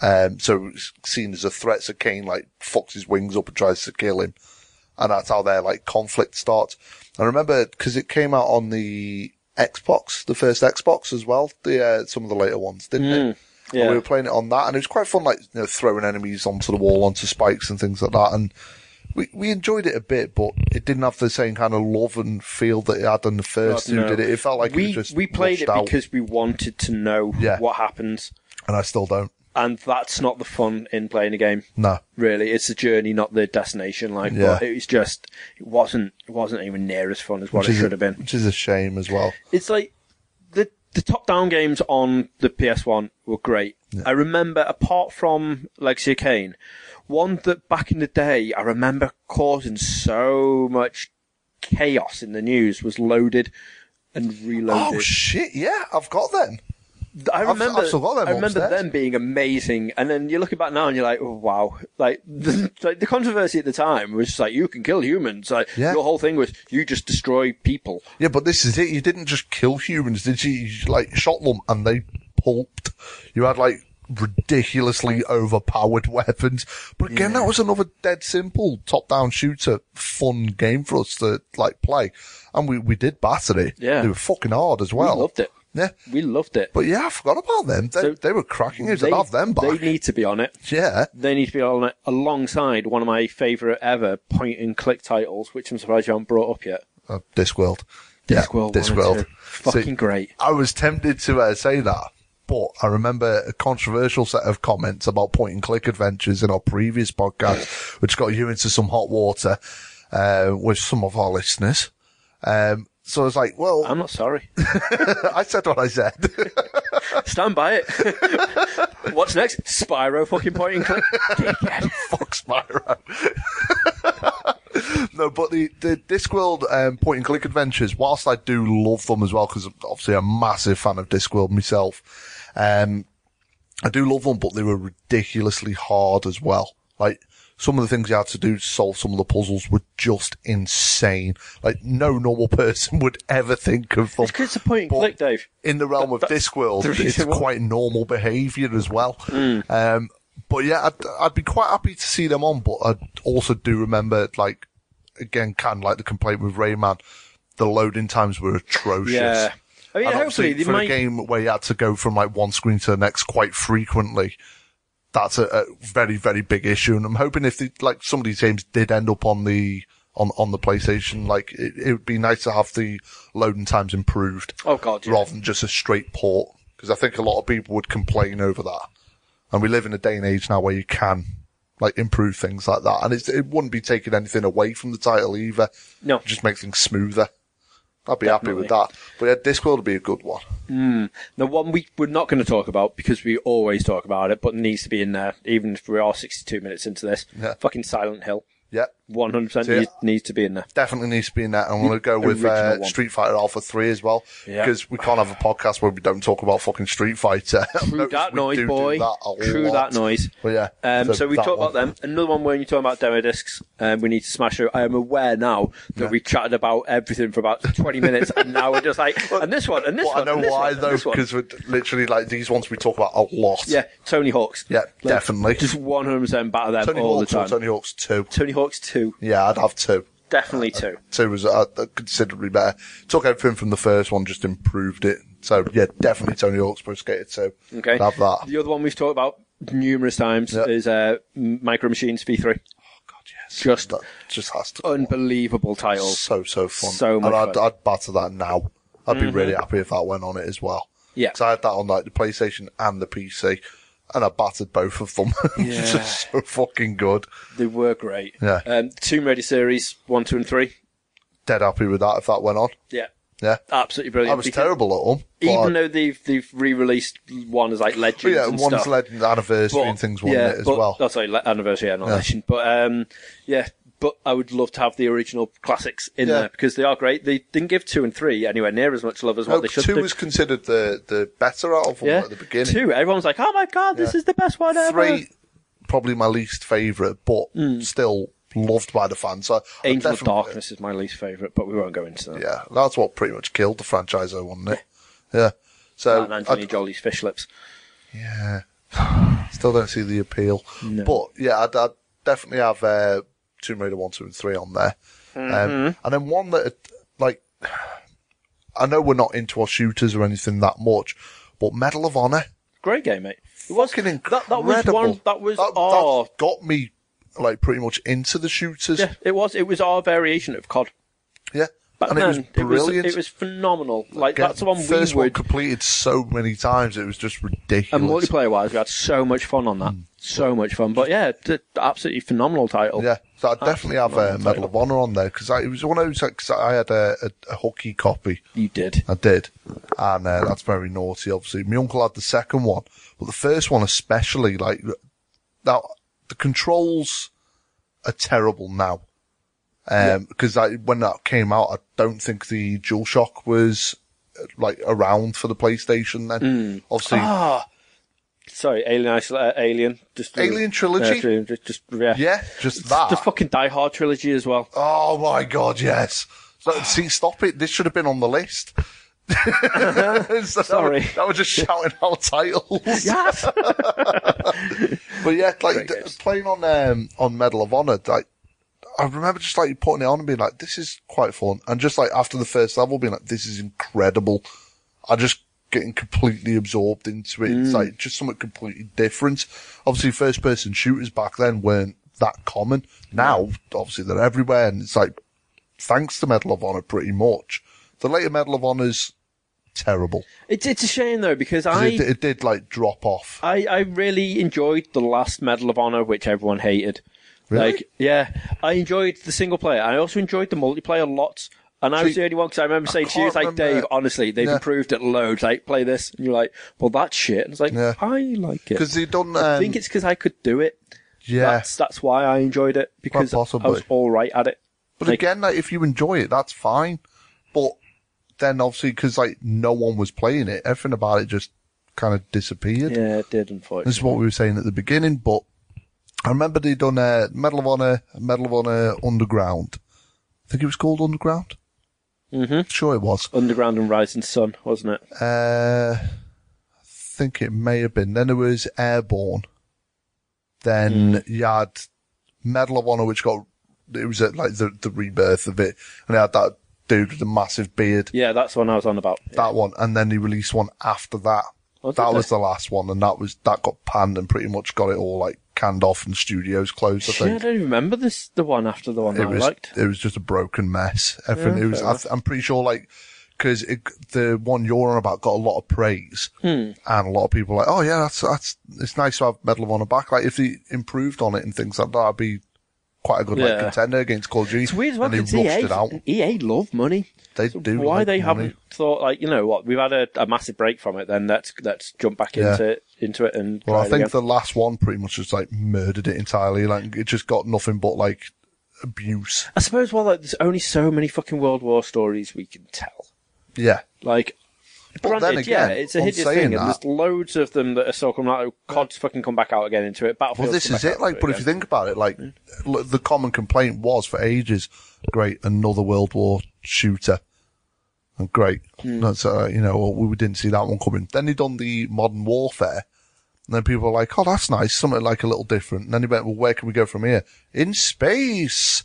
Um, so it seen as a threat. So Kain like fucks his wings up and tries to kill him. And that's how their like conflict starts. I remember because it came out on the Xbox, the first Xbox as well. The uh, some of the later ones, didn't it? And yeah. we were playing it on that, and it was quite fun, like you know, throwing enemies onto the wall, onto spikes and things like that. And we we enjoyed it a bit, but it didn't have the same kind of love and feel that it had on the first God, two. no. Did it? It felt like we it was just we played it out, because we wanted to know Yeah. what happens, and I still don't. and that's not the fun in playing a game. No, Really, it's the journey, not the destination. Like, Yeah. but it was just it wasn't it wasn't even near as fun as what which it should a, have been. which is a shame as well. It's like the the top down games on the PS1 were great. I remember, apart from Legacy of Kain, one that back in the day I remember causing so much chaos in the news was loaded and reloaded. Oh shit! Yeah, I've got them. I I've- remember, I've got them I remember upstairs. them being amazing, and then you're looking back now and you're like, oh, wow. Like the, like the controversy at the time was just like, you can kill humans. Like Yeah. your whole thing was you just destroy people. Yeah, but this is it. You didn't just kill humans, did you? You like shot them and they pulped. You had like ridiculously overpowered weapons. But again, that was another dead simple top-down shooter, fun game for us to like play, and we we did batter it. Yeah. they were fucking hard as well. we loved it. Yeah, We loved it. but yeah, I forgot about them. They, So they were cracking it. Have them they need to be on it. yeah, They need to be on it alongside one of my favourite ever point and click titles, which I'm surprised you haven't brought up yet. uh, Discworld. Yeah, Discworld. and Discworld. Fucking See, great. I was tempted to uh, say that, but I remember a controversial set of comments about point and click adventures in our previous podcast, which got you into some hot water uh, with some of our listeners. Um, so I was like, well, I'm not sorry. I said what I said. Stand by it. What's next? Spyro fucking point and click. Fuck Spyro. no, but the, the Discworld um, point and click adventures, whilst I do love them as well, because obviously I'm a massive fan of Discworld myself, um, I do love them, but they were ridiculously hard as well. Like, some of the things you had to do to solve some of the puzzles were just insane. Like, no normal person would ever think of them. It's because it's a point and But click, Dave. In the realm of Discworld, it's quite normal behaviour as well. Hmm. Um, but yeah, I'd, I'd be quite happy to see them on, but I also do remember, like, again, kind of like the complaint with Rayman, the loading times were atrocious. Yeah. I mean, And hopefully for might. a game where you had to go from like one screen to the next quite frequently, that's a, a very, very big issue. And I'm hoping if the, like some of these games did end up on the, on, on the PlayStation, like it, it would be nice to have the loading times improved Oh god, yeah. rather than just a straight port. Because I think a lot of people would complain over that. And we live in a day and age now where you can like improve things like that. And it's, it wouldn't be taking anything away from the title either. No. It just make things smoother. I'd be happy with Definitely. that. But yeah, Discworld would be a good one. Hmm. The one we we're not going to talk about because we always talk about it, but needs to be in there, even if we are 62 minutes into this. Yeah. Fucking Silent Hill. Yeah. 100% See, needs, needs to be in there. Definitely needs to be in that. I'm going to go with uh. Street Fighter Alpha 3 as well. Yeah. Because we can't have a podcast where we don't talk about fucking Street Fighter. True that noise, do do boy. that True lot. that noise. But yeah. Um, so, we that talked about them. Another one when you're talking about demo discs, um, we need to smash through. I am aware now that we chatted about everything for about 20 minutes, and now we're just like, and this one, and this Well, one. I know why one, though, because we're literally like these ones we talk about a lot. yeah, Tony Hawk's. Yeah, definitely. Just 100% batter them Tony all Hawk's the time. Tony Hawk's 2. Tony Hawk's 2. Yeah, I'd have 2. Definitely 2. 2 was uh, considerably better. Took everything from the first one, just improved it. So yeah, definitely Tony Hawk's Pro Skater 2. Okay. I'd have that. The other one we've talked about numerous times Yeah. is uh, Micro Machines V3. God, yes. Just that just has to. unbelievable titles. so so fun. So much and I'd, fun. Mm-hmm. I'd batter that now. I'd be really happy if that went on it as well. Yeah. Because I had that on like the PlayStation and the PC, and I battered both of them. Yeah. so fucking good. They were great. Yeah. Um, Tomb Raider series one, two, and three. Dead happy with that if that went on. Yeah. Yeah. Absolutely brilliant. I was because terrible at them. Even I- though they've they've re-released one as like Legends yeah, and one's stuff. Legend anniversary But- and things yeah, it as but, well. Oh, sorry, le- anniversary, yeah, not Yeah. Legend. But um, yeah, but I would love to have the original classics in Yeah. there because they are great. They didn't give two and three anywhere near as much love as what No, they should two do. was considered the, the better out of them yeah, at the beginning. two. Everyone's like, "Oh my god, this is the best one ever." Three, probably my least favourite, but still loved by the fans. So. Angel of Darkness is my least favorite, but we won't go into that. Yeah, that's what pretty much killed the franchise, though, wasn't it? Yeah. So, and Anthony I'd- Jolie's fish lips. yeah, still don't see the appeal. No. But yeah, I'd, I'd definitely have uh, Tomb Raider one, two, and three on there, Mm-hmm. um, and then one that like I know we're not into our shooters or anything that much, but Medal of Honor, Great game, mate. It was fucking that, that was incredible. one. That was that, our that got me like pretty much into the shooters. yeah. It was it was our variation of COD. Yeah. Back and then, it was brilliant. It was, phenomenal. Like Yeah, that's the one we first one would. completed so many times. It was just ridiculous. And multiplayer wise, we had so much fun on that. Mm. So much fun. But yeah, absolutely phenomenal title. Yeah, so I definitely have uh, a phenomenal Medal of Honor on there because it was one of those. Uh, Cause I had a, a, a hooky copy. You did. I did, and uh, that's very naughty. Obviously, my uncle had the second one, but the first one especially. Like now, the controls are terrible now. Um, because when that came out, I don't think the DualShock was like around for the PlayStation then. Obviously, Ah. Sorry, Alien Isol- uh, Alien. Just Alien Trilogy? Uh, just, just yeah. yeah, just that. The fucking Die Hard trilogy as well. Oh my god, yes. So, see, stop it. This should have been on the list. So Sorry. That was just shouting out titles. Yes. But yeah, like d- playing on um, on Medal of Honor, like I remember just like putting it on and being like, "This is quite fun," and just like after the first level, being like, "This is incredible." I just getting completely absorbed into it. Mm. It's like just something completely different. Obviously, first person shooters back then weren't that common. Now, obviously, they're everywhere, and it's like thanks to Medal of Honor, pretty much. The later Medal of Honor's terrible. it's it's a shame though because I it, it did like drop off. I, I really enjoyed the last Medal of Honor, which everyone hated. Really? Like, yeah, I enjoyed the single player. I also enjoyed the multiplayer lots. And I was the only one because I remember saying to you, it's like, remember- Dave, honestly, they've improved it loads. Like, play this. And you're like, well, that's shit. And it's like. I like it. Because they done. Um, I think it's because I could do it. yeah. That's, that's why I enjoyed it. Because I was all right at it. But Like- again, like, if you enjoy it, that's fine. But then obviously, because like no one was playing it, everything about it just kind of disappeared. Yeah, it did, unfortunately. This is what we were saying at the beginning. But I remember they done a Medal of Honor, Medal of Honor Underground. I think it was called Underground. Mhm. Sure, it was. Underground and Rising Sun, wasn't it? Uh, I think it may have been. Then there was Airborne. Then you had Medal of Honor, which got it was uh, like the the rebirth of it, and they had that dude with the massive beard. Yeah, that's the one I was on about. That one, and then he released one after that. Was that it? was the last one, and that was that got panned and pretty much got it all like canned off and studios closed. I think. Yeah, I don't remember this. The one after the one that it I was liked. it was just a broken mess. Everything Yeah, it was. I. I'm pretty sure like because the one you're on about got a lot of praise, Hmm. and a lot of people were like, oh yeah, that's that's it's nice to have Medal of Honor back. Like if they improved on it and things like that, I'd be quite a good like contender against Call of Duty. It's weird and they rushed EA, it out. EA love money. They So do. Why they money. haven't thought like you know what we've had a, a massive break from it? Then let's let's jump back Yeah. into into it and. Well, I think again. the last one pretty much just like murdered it entirely. Like it just got nothing but like abuse. I suppose well, like, there's only so many fucking World War stories we can tell. Yeah. Like, But granted, then again, yeah, it's a hideous thing, and there's loads of them that are so come out. COD's fucking come back out again into it. Battlefield. Well, this is it. Like, but if you think about it, like look, the common complaint was for ages, great, another World War shooter, and great. That's uh, you know we didn't see that one coming. Then he done the Modern Warfare, and then people were like, oh, that's nice, something like a little different. And then he went, well, where can we go from here? In space.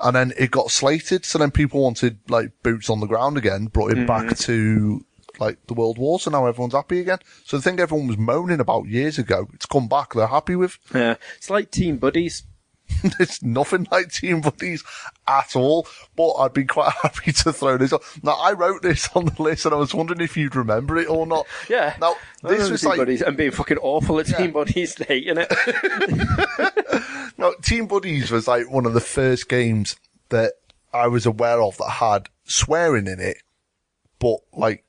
And then it got slated, so then people wanted like boots on the ground again, brought it back mm-hmm. to like the World War, so now everyone's happy again. So the thing everyone was moaning about years ago, it's come back, they're happy with. yeah, it's like Team Buddies. it's nothing like Team Buddies at all, but I'd be quite happy to throw this on. Now, I wrote this on the list and I was wondering if you'd remember it or not. Yeah. Now, this was Team like, Buddies and being fucking awful at Team Buddies, hating it. no, Team Buddies was like one of the first games that I was aware of that had swearing in it, but like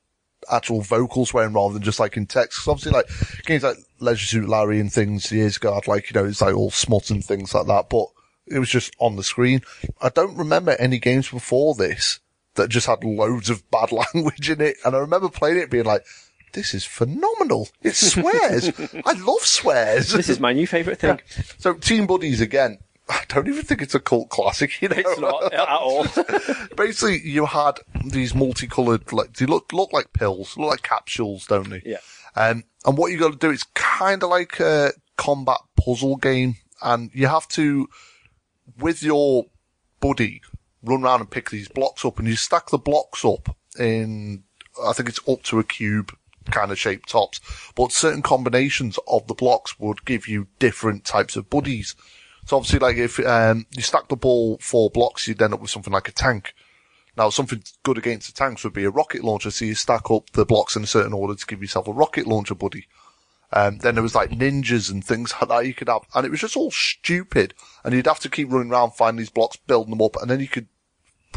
actual vocal swearing rather than just like in text. 'Cause obviously like games like Leisure Suit Larry and things years ago I'd like, you know, it's like all smut and things like that, but it was just on the screen. I don't remember any games before this that just had loads of bad language in it. And I remember playing it being like, this is phenomenal. It swears. I love swears. This is my new favourite thing. So Team Buddies again. I don't even think it's a cult classic, you know. It's not at all. Basically, you had these multicolored, like they look look like pills, look like capsules, don't they? Yeah. Um, and what you got to do is kind of like a combat puzzle game, and you have to, with your buddy, run around and pick these blocks up, and you stack the blocks up in, I think it's up to a cube kind of shaped tops, but certain combinations of the blocks would give you different types of buddies. So obviously, like if um, you stack the ball four blocks, you'd end up with something like a tank. Now, something good against the tanks would be a rocket launcher. So you stack up the blocks in a certain order to give yourself a rocket launcher buddy. Um, then there was like ninjas and things like that you could have, and it was just all stupid. And you'd have to keep running around, finding these blocks, building them up, and then you could,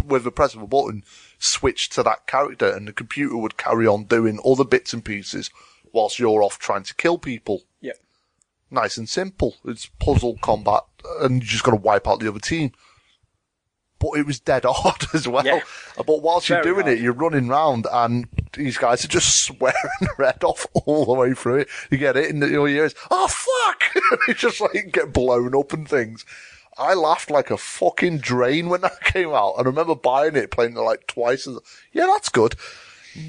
with the press of a button, switch to that character, and the computer would carry on doing other bits and pieces whilst you're off trying to kill people yeah. Nice and simple. It's puzzle combat, and you just got to wipe out the other team. But it was dead hard as well. Yeah. But whilst you're doing hard. it, you're running round, and these guys are just swearing red off all the way through it. You get it in your ears. Oh fuck! it's just like get blown up and things. I laughed like a fucking drain when that came out. and I remember buying it, playing it like twice. And yeah, that's good.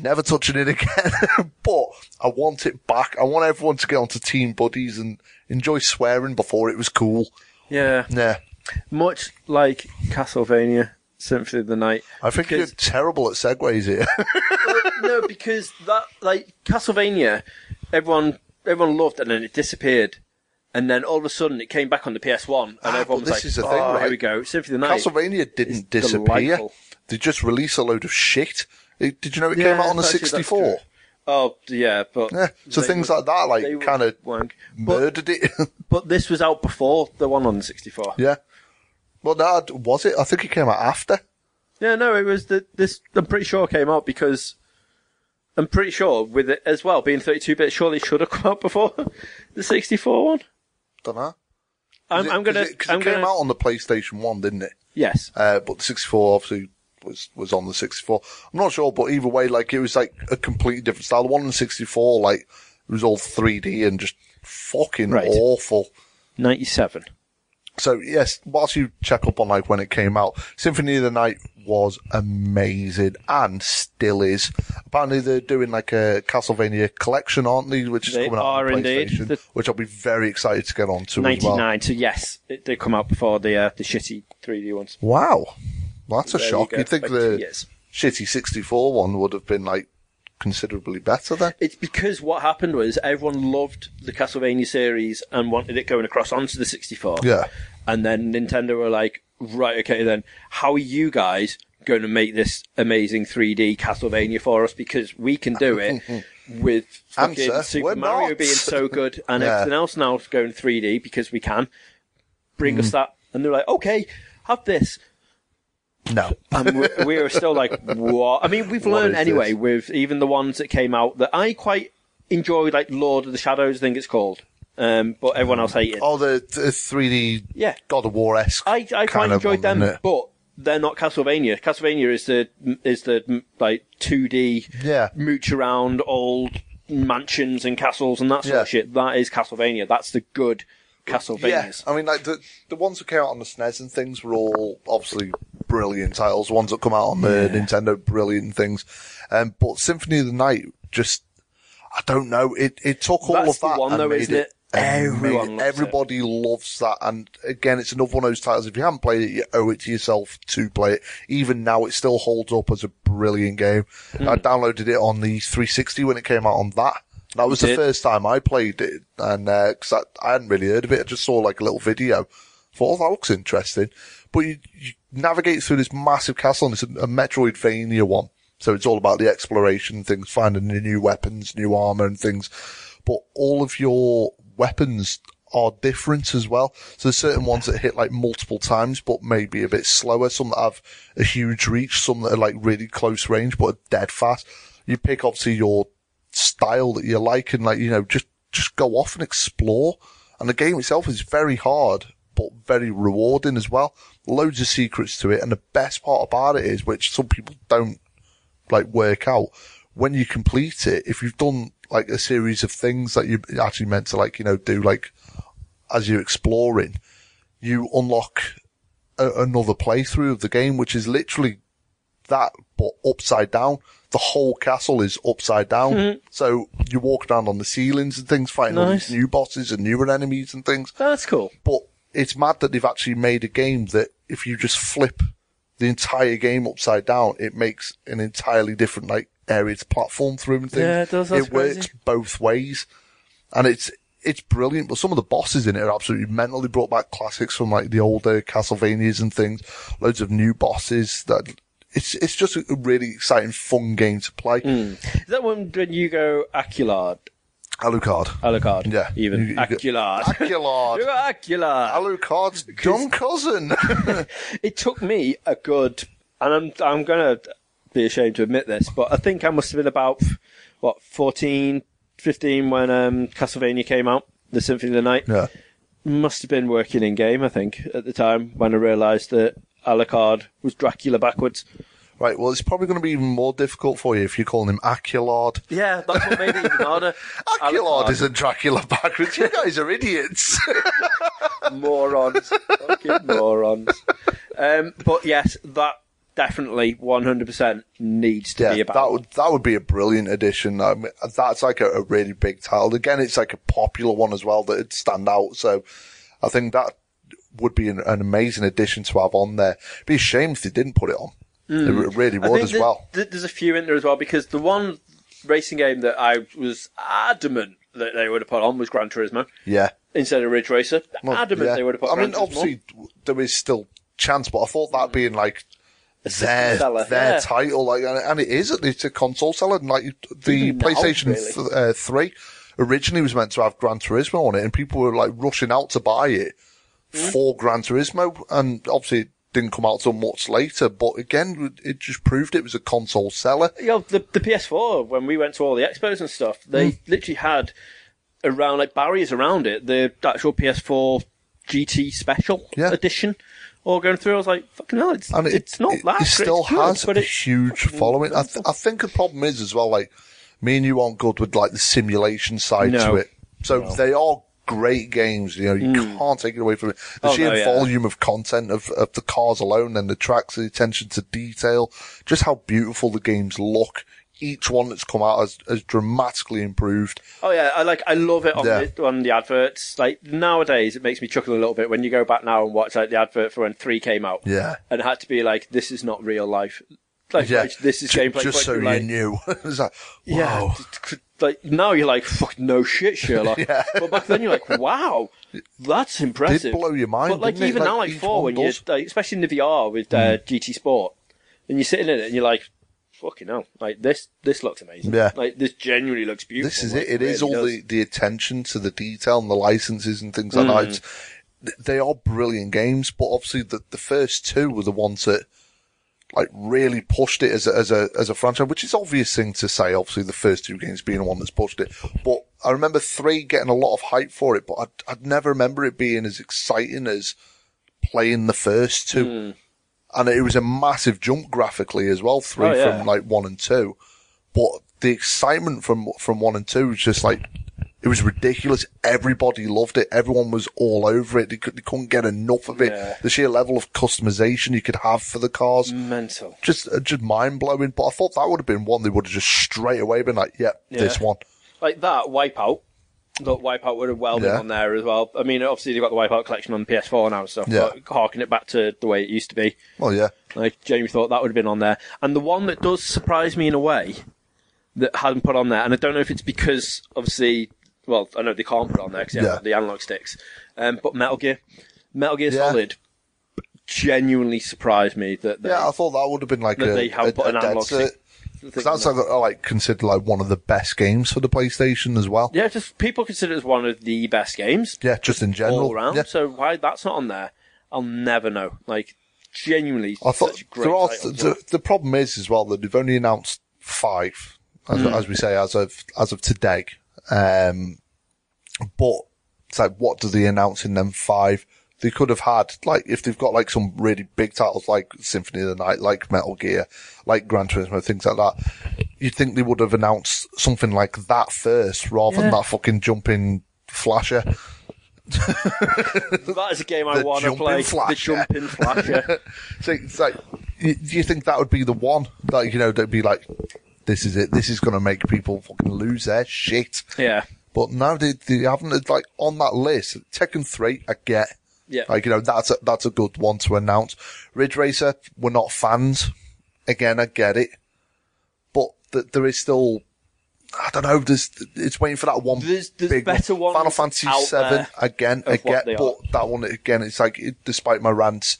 Never touching it again. but I want it back. I want everyone to get onto Team Buddies and enjoy swearing before it was cool. Yeah. Yeah. Much like Castlevania Symphony of the Night. I think Because- you're terrible at segues here. no, because that like Castlevania, everyone everyone loved, it and then it disappeared, and then all of a sudden it came back on the PS One, and Ah, everyone was this like, is the "Oh, thing, here we go, Symphony of the Night." Castlevania didn't disappear. delightful. They just released a load of shit. It- did you know it Yeah, came out on the 64? Oh yeah, but Yeah. So they things like that, like, kind of murdered it. but this was out before the one on the sixty four. yeah. Well, no, was it? I think it came out after. Yeah, no, it was the this. I'm pretty sure came out because I'm pretty sure with it as well being 32 bit. Surely should have come out before the 64 one. Don't know. I'm, it- I'm gonna. it, 'cause I'm it came gonna. out on the PlayStation 1, didn't it? Yes. Uh, but the 64 obviously was, was on the 64. I'm not sure, but either way, like, it was like a completely different style. The one on the 64, like, it was all 3D and just fucking Right. awful. 97. So yes, whilst you check up on like when it came out, Symphony of the Night was amazing and still is. Apparently they're doing like a Castlevania collection, aren't they? Which is They coming out on. PlayStation, The- which I'll be very excited to get on to as well. 99. So yes, it did come out before the uh, the shitty 3D ones. Wow. Well, that's a There you shock. You'd think the years. shitty 64 one would have been like considerably better then. It's because what happened was everyone loved the Castlevania series and wanted it going across onto the 64. Yeah. And then Nintendo were like, right, okay, then how are you guys going to make this amazing 3D Castlevania for us? Because we can do it with fucking Answer, Super Mario not. being so good and Yeah. everything else now going 3D because we can. Bring Mm. us that. And they're like, okay, have this. No. And we, we were still like, what? I mean, we've What learned is anyway this? with even the ones that came out that I quite enjoyed, like Lord of the Shadows, I think it's called. Um, but everyone else hated. Oh, the, the 3D Yeah. God of War esque. I, I quite enjoyed them, but they're not Castlevania. Castlevania is the is the like 2D Yeah. mooch around old mansions and castles and that sort Yeah. of shit. That is Castlevania. That's the good Yeah, Castlevanias. I mean, like the the ones that came out on the SNES and things were all obviously brilliant titles. The ones that come out on the Nintendo, brilliant things. Um, but Symphony of the Night, just I don't know. It it took all That's of that one and though, made isn't it. Everyone loves it. everybody loves that, and again, it's another one of those titles. If you haven't played it, you owe it to yourself to play it. Even now, it still holds up as a brilliant game. Hmm. I downloaded it on the 360 when it came out on that. That was the did? first time I played it, and uh, because I, I hadn't really heard of it, I just saw like a little video. Thought, oh, that looks interesting. But you, you navigate through this massive castle, and it's a, a Metroidvania one. So it's all about the exploration things, finding the new weapons, new armor and things. But all of your weapons are different as well. So there's certain ones that hit like multiple times, but maybe a bit slower. Some that have a huge reach, some that are like really close range, but are dead fast. You pick obviously your style that you like and like, you know, just, just go off and explore. And the game itself is very hard, but very rewarding as well. Loads of secrets to it, and the best part about it is, which some people don't like work out, when you complete it, if you've done like a series of things that you're actually meant to like, you know, do like as you're exploring, you unlock a, another playthrough of the game, which is literally that, but upside down. The whole castle is upside down. Mm-hmm. So you walk around on the ceilings and things, fighting all these new bosses and newer enemies and things. That's cool. But it's mad that they've actually made a game that if you just flip the entire game upside down, it makes an entirely different like area to platform through and things. Yeah, it does, it works both ways, and it's it's brilliant. But some of the bosses in it are absolutely mentally brought back classics from like the older Castlevanias and things. Loads of new bosses that. It's it's just a really exciting, fun game to play. Is that when, when you go Aculard? Alucard. Alucard. Yeah. Even You- you get- Aculard. Alucard. you got Aculard. Alucard's dumb cousin. it took me a good, and I'm I'm gonna be ashamed to admit this, but I think I must have been about what 14, 15 when um, Castlevania came out, the Symphony of the Night. yeah. Must have been working in game, I think, at the time when I realised that Alucard was Dracula backwards. Right, well, it's probably going to be even more difficult for you if you're calling him Aculard. Yeah, that's what made it even harder. Aculard isn't Dracula backwards. You guys are idiots. morons, fucking morons. Um, but yes, that definitely 100% needs to yeah, be about. that would that would be a brilliant addition. I mean, that's like a, a really big title. Again, it's like a popular one as well that would stand out. So, I think that would be an, an amazing addition to have on there. It'd be a shame if they didn't put it on. It really Hmm. Would as well. there's a few in there as well because the one racing game that I was adamant that they would have put on was Gran Turismo Yeah. instead of Ridge Racer. Well, adamant yeah. they would have put. I Gran mean, Turismo. obviously there is still chance, but I thought that being like their seller, their yeah. title, like, and, it is. It's a console seller. And like the PlayStation really. th- uh, Three originally was meant to have Gran Turismo on it, and people were like rushing out to buy it Hmm? for Gran Turismo, and obviously it didn't come out till much later. But again, it just proved it was a console seller. you know, the, the PS4, when we went to all the expos and stuff, they Hmm. literally had around, like, barriers around it, the actual PS4 GT Special Yeah. Edition all going through. I was like, fucking hell, it's, and it, it's not it, that it still It's has but a huge following. I, th- I think the problem is as well, like me and you aren't good with like the simulation side to it. So they are great games. You know, you hmm. can't take it away from it. The Oh, sheer no, yeah. volume of content of, of the cars alone, and the tracks, the attention to detail, just how beautiful the games look. Each one that's come out has, has dramatically improved. Oh yeah, I like I love it on Yeah. the on the adverts. Like nowadays, it makes me chuckle a little bit when you go back now and watch like the advert for when three came out. Yeah. and it had to be like, this is not real life. Like Yeah, this is gameplay. Just so you like, knew. it's like, Yeah, wow. t- t- like now you're like, fuck, no shit, Sherlock. Yeah. But back then you're like, wow, that's impressive. blow your mind, But like even Like, now, like four, when you, like, especially in the VR with uh, GT Sport, and you're sitting in it and you're like, fucking hell, like this, this looks amazing. Yeah. like this genuinely looks beautiful. This is like, it. It is really all does. the, the attention to the detail and the licenses and things like that. It's, they are brilliant games, but obviously the, the first two were the ones that like really pushed it as a, as a, as a franchise, which is obvious thing to say. Obviously the first two games being the one that's pushed it, but I remember three getting a lot of hype for it, but I'd, I'd never remember it being as exciting as playing the first two. Hmm. And it was a massive jump graphically as well, three Oh, yeah. from like one and two. But the excitement from from one and two was just like it was ridiculous. Everybody loved it. Everyone was all over it. They, could, they couldn't get enough of it. Yeah. The sheer level of customization you could have for the cars, mental. just uh, just mind blowing. But I thought that would have been one they would have just straight away been like, "Yep, this Yeah. one." Like that Wipeout. Thought Wipeout would have well been Yeah. on there as well. I mean, obviously they've got the Wipeout collection on PS4 now and stuff, Yeah. but harking it back to the way it used to be. Well, yeah, Like Jamie thought that would have been on there, and the one that does surprise me in a way that hadn't put on there, and I don't know if it's because obviously, well, I know they can't put it on there because Yeah. the analog sticks, um, but Metal Gear, Metal Gear Yeah. Solid, genuinely surprised me that they, yeah. I thought that would have been like a, they have a, put an analog stick. 'Cause that's like, I like considered like one of the best games for the PlayStation as well. yeah, just people consider it as one of the best games Yeah, just in general. all around. Yeah. So why that's not on there, I'll never know. Like genuinely, I thought there are, titles. the, the problem is as well that they've only announced five, as, Hmm. as we say, as of as of today. Um, but it's like, what do they announce in them five? they could have had, like, if they've got like some really big titles like Symphony of the Night, like Metal Gear, like Gran Turismo, things like that, you'd think they would have announced something like that first rather than that fucking jumping flasher. That is a game I want to jumping play. The flasher. jumping flasher. So it's like, y- do you think that would be the one? that you know, they'd be like, this is it. This is going to make people fucking lose their shit. yeah. But now they, they haven't, like, on that list, Tekken 3, I get. Yeah. Like, you know, that's a, that's a good one to announce. Ridge Racer, we're not fans. Again, I get it. But th- there is still, I don't know, there's, it's waiting for that one There's- there's big better one. Final Fantasy out 7, there again, I get, but are. that one, again, it's like, it, despite my rants,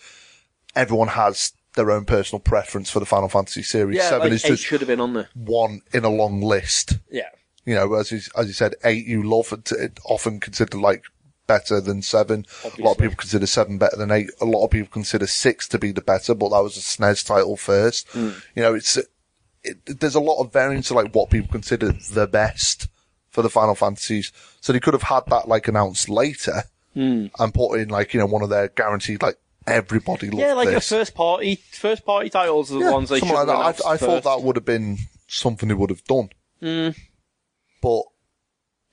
everyone has their own personal preference for the Final Fantasy series. Yeah, 7 like is eight just should have been on there. one in a long list. Yeah. You know, as you, as you said, eight you love, it often considered like better than seven. A lot of people consider seven better than eight. A lot of people consider six to be the better, but that was a SNES title first. Hmm. You know, it's, it, there's a lot of variance to like what people consider the best for the Final Fantasies. So they could have had that like announced later Hmm. and put in like, you know, one of their guaranteed like everybody loves Yeah, like this. a first party, first party titles are the Yeah, ones they should like that. I, I thought that would have been something they would have done. Hmm. But,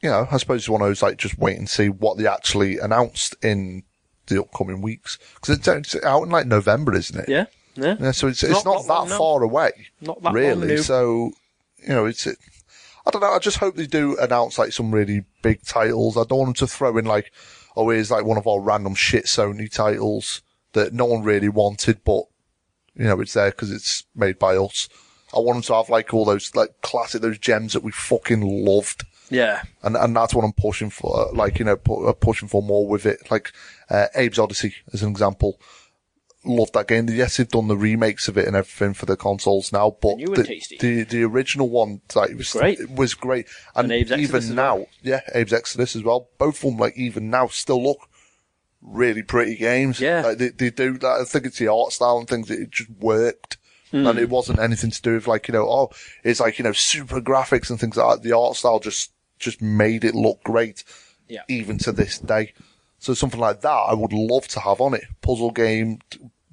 you know, I suppose it's one of those like just wait and see what they actually announced in the upcoming weeks. Because it's, it's out in like November, isn't it? Yeah, yeah. Yeah, so it's, it's not- not, not that long far away. Not that really. So, you know, it's, it, I don't know. I just hope they do announce like some really big titles. I don't want them to throw in like, oh, here's like one of our random shit Sony titles that no one really wanted, but you know, it's there because it's made by us. I want them to have like all those like classic, those gems that we fucking loved. Yeah. And, and that's what I'm pushing for, like, you know, pu- uh, pushing for more with it. Like, uh, Abe's Odyssey as an example. Loved that game. Yes, they've done the remakes of it and everything for the consoles now, but the, the, the original one, like, it was Great. It was great. And, And even now, well. yeah, Abe's Exodus as well. Both of them, like, even now still look really pretty games. Yeah. Like, they, they do that. I think it's the art style and things that it just worked. Hmm. And it wasn't anything to do with like, you know, oh, it's like, you know, super graphics and things like that. The art style just, just made it look great. Yeah. Even to this day. So something like that I would love to have on it. Puzzle game,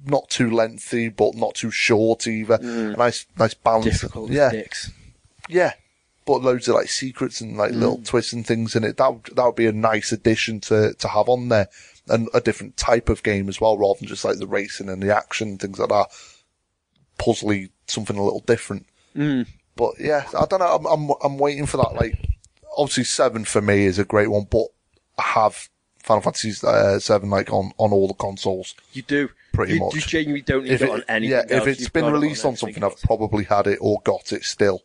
not too lengthy, but not too short either. A nice, nice balance. Hmm. Difficult Yeah. dicks. Yeah. But loads of like secrets and like Mm. little twists and things in it. That would, that would be a nice addition to, to have on there. And a different type of game as well, rather than just like the racing and the action things like that. Puzzly, something a little different. Mm. But yeah, I don't know. I'm, I'm, I'm waiting for that. Like, obviously seven for me is a great one, but I have Final Fantasy uh, seven like on, on all the consoles. You do. Pretty you, much. You genuinely don't need If it, it, on anything yeah, if else. it's You've been it released on everything something, I've probably had it or got it still.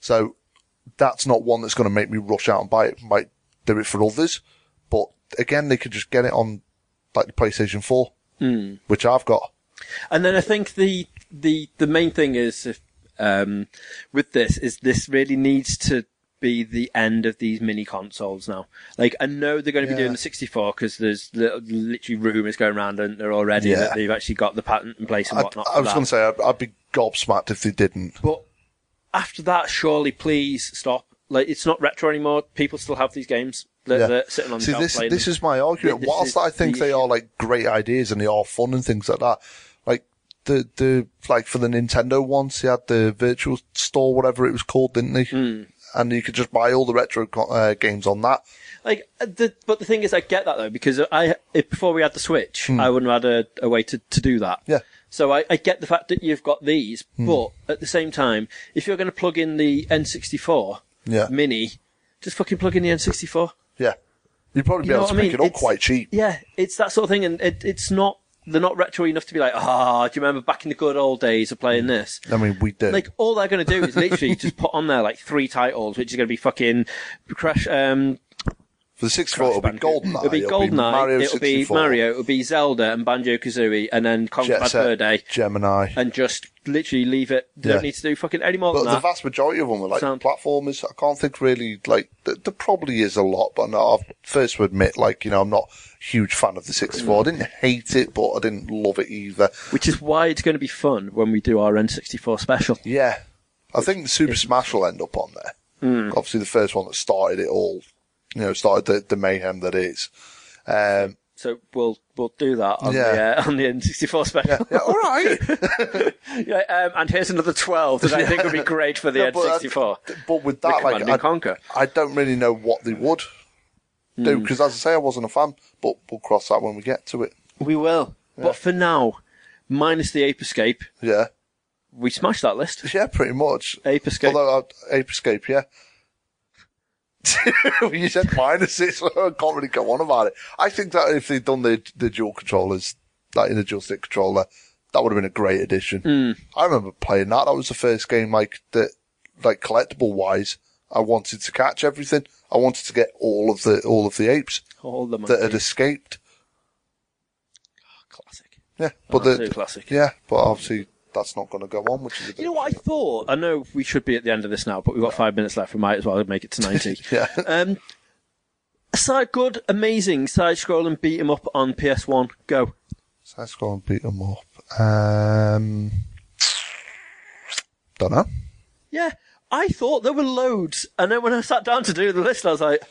So that's not one that's going to make me rush out and buy it. Might do it for others, but again, they could just get it on like the PlayStation Four, Hmm. which I've got. And then I think the the the main thing is if, um, with this is this really needs to be the end of these mini consoles now. Like I know they're going to be Yeah. doing the 64 because there's literally rumours going around and they're already Yeah. that they've actually got the patent in place and I, whatnot. I for was going to say I'd, I'd be gobsmacked if they didn't. But after that, surely please stop. Like it's not retro anymore. People still have these games. They're, Yeah. they're sitting on See, this this them. is my argument. This Whilst I think the they issue. are like great ideas and they are fun and things like that, like the the like for the Nintendo ones, they had the virtual store, whatever it was called, didn't they? Hmm. And you could just buy all the retro uh, games on that. Like, uh, the, but the thing is, I get that though because I if, before we had the Switch, I wouldn't have had a, a way to, to do that. Yeah. So I, I get the fact that you've got these, but at the same time, if you're going to plug in the N64 Yeah. Mini, just fucking plug in the N64. Yeah, you'd probably be You know able to I pick it up It's- quite cheap. Yeah, it's that sort of thing, and it, it's not. They're not retro enough to be like, ah, do you remember back in the good old days of playing this? I mean, we do. Like all they're going to do is literally just put on there like three titles, which is going to be fucking Crash, um, the 64, it'll be. GoldenEye. It'll be GoldenEye. Mario it'll be Mario. It'll be Zelda and Banjo Kazooie, and then Conker Bad Fur Day, Gemini. and just literally leave it. Yeah. don't need to do fucking any more But the that. vast majority of them are like Sound- platformers. I can't think really like th- there probably is a lot, but no, I've first to admit like you know I'm not a huge fan of the 64. I didn't hate it, but I didn't love it either. Which is why it's going to be fun when we do our N64 special. Yeah, I think Super Smash will end up on there. Hmm. Obviously, the first one that started it all, you know, started the, the mayhem that is. Um, So we'll we'll do that on Yeah. the uh, on the N64 special. Yeah, all right. Yeah, um, and here's another 12 that I think would be great for the Yeah, but, uh, N64. but with that, like, I, Conker. I don't really know what they would do Hmm. because, as I say, I wasn't a fan. But we'll cross that when we get to it. We will. But for now, minus the Ape Escape, Yeah, we smashed that list. yeah, pretty much. Ape Escape. Although uh, Ape Escape, yeah. you said minus it, so I can't really go on about it. I think that if they'd done the the dual controllers, like in the dual stick controller, that would have been a great addition. Hmm. I remember playing that. That was the first game, like that, like collectible wise. I wanted to catch everything. I wanted to get all of the all of the apes All the that had escaped. Classic. Yeah, but Absolute the classic. yeah, but obviously that's not going to go on, which is a bit. You know what I thought? I know we should be at the end of this now, but we've got five minutes left. We might as well make it to 90. Yeah. Um, side good, amazing side scrolling beat 'em up on PS1. Go. Go and beat them up. Um, don't know. Yeah, I thought there were loads, and then when I sat down to do the list, I was like,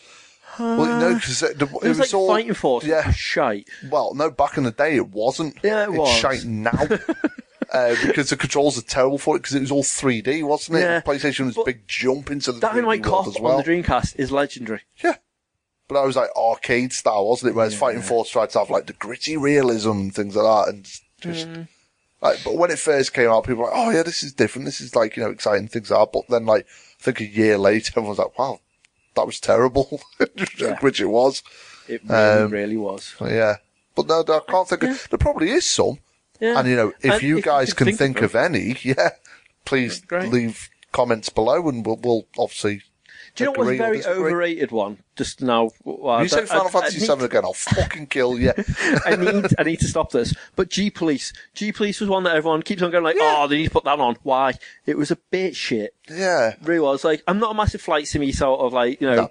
Well, no, because it, it, it was, like all Fighting Force. Yeah. shite. Well, no, back in the day it wasn't. Yeah, it it's was. shite now. uh, because the controls are terrible for it because it was all 3D, wasn't it? Yeah. PlayStation was a But big jump into the 3D Dynamite world Cop as well. on the Dreamcast is legendary. Yeah. But that was like arcade style, wasn't it? Whereas Fighting Force tried to have like the gritty realism and things like that, and just Mm. like. But when it first came out, people were like, "Oh yeah, this is different. This is like you know exciting things are. But then, like, I think a year later, everyone's like, "Wow, that was terrible," Yeah. which it was. It really, Um, really was. Yeah. But no, I can't think. Of, there probably is some, Yeah. and you know, if And you guys can think, them. of any, yeah, please Great. leave comments below, and we'll, we'll obviously. Do you know what's a very overrated one? Just now. Well, You I- say Final I- I Fantasy need- VII again, I'll fucking kill you. I need I need to stop this. But G Police, G Police was one that everyone keeps on going like, oh, they need to put that on. Why? It was a bit shit. yeah. Really was. Like, I'm not a massive flight sim sort of like you know No.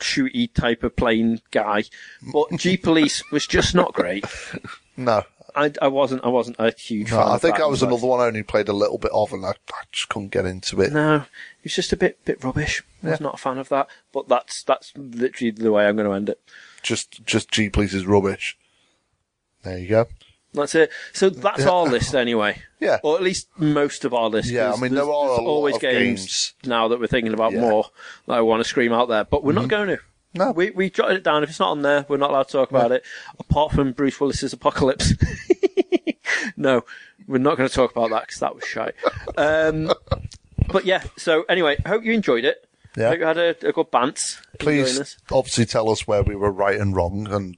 shooty type of plane guy, but G Police was just not great. No. I, I wasn't I wasn't a huge No, fan. I of think that I was another one I only played a little bit of, and I, I just couldn't get into it. No, it was just a bit bit rubbish. I was Yeah. not a fan of that. But that's that's literally the way I'm going to end it. Just, just G Police is rubbish. There you go. That's it. So that's Yeah. our list anyway. Yeah. Or at least most of our list. Yeah, I mean, there are a there's lot always games, games. now that we're thinking about Yeah. Mm-hmm. more that I want to scream out there, but we're not going to. No. We we jotted it down. If it's not on there, we're not allowed to talk about it. Apart from Bruce Willis's Apocalypse. no, we're not going to talk about that because that was shy. Um, but yeah. So anyway, hope you enjoyed it. Yeah. Hope you had a, a good bants. enjoying Please, this. obviously, tell us where we were right and wrong, and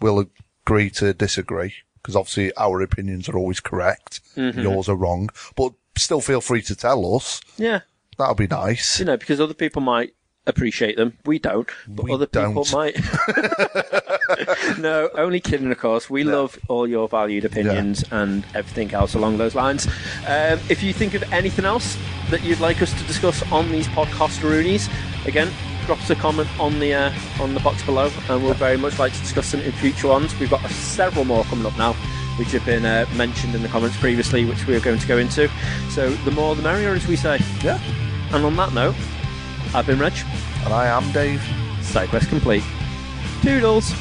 we'll agree to disagree. Because obviously, our opinions are always correct. Mm-hmm. Yours are wrong. But still, feel free to tell us. Yeah. That'll be nice. You know, because other people might appreciate them. We don't, but We other people don't. might. no, only kidding, of course. We love all your valued opinions and everything else along those lines. Um, if you think of anything else that you'd like us to discuss on these podcast Roonies, again, drop us a comment on the uh, on the box below, and we'll very much like to discuss them in future ones. We've got several more coming up now. Which have been uh, mentioned in the comments previously, which we are going to go into. So, the more the merrier, as we say. Yeah. And on that note, I've been Reg. And I am Dave. SideQuest complete. Toodles.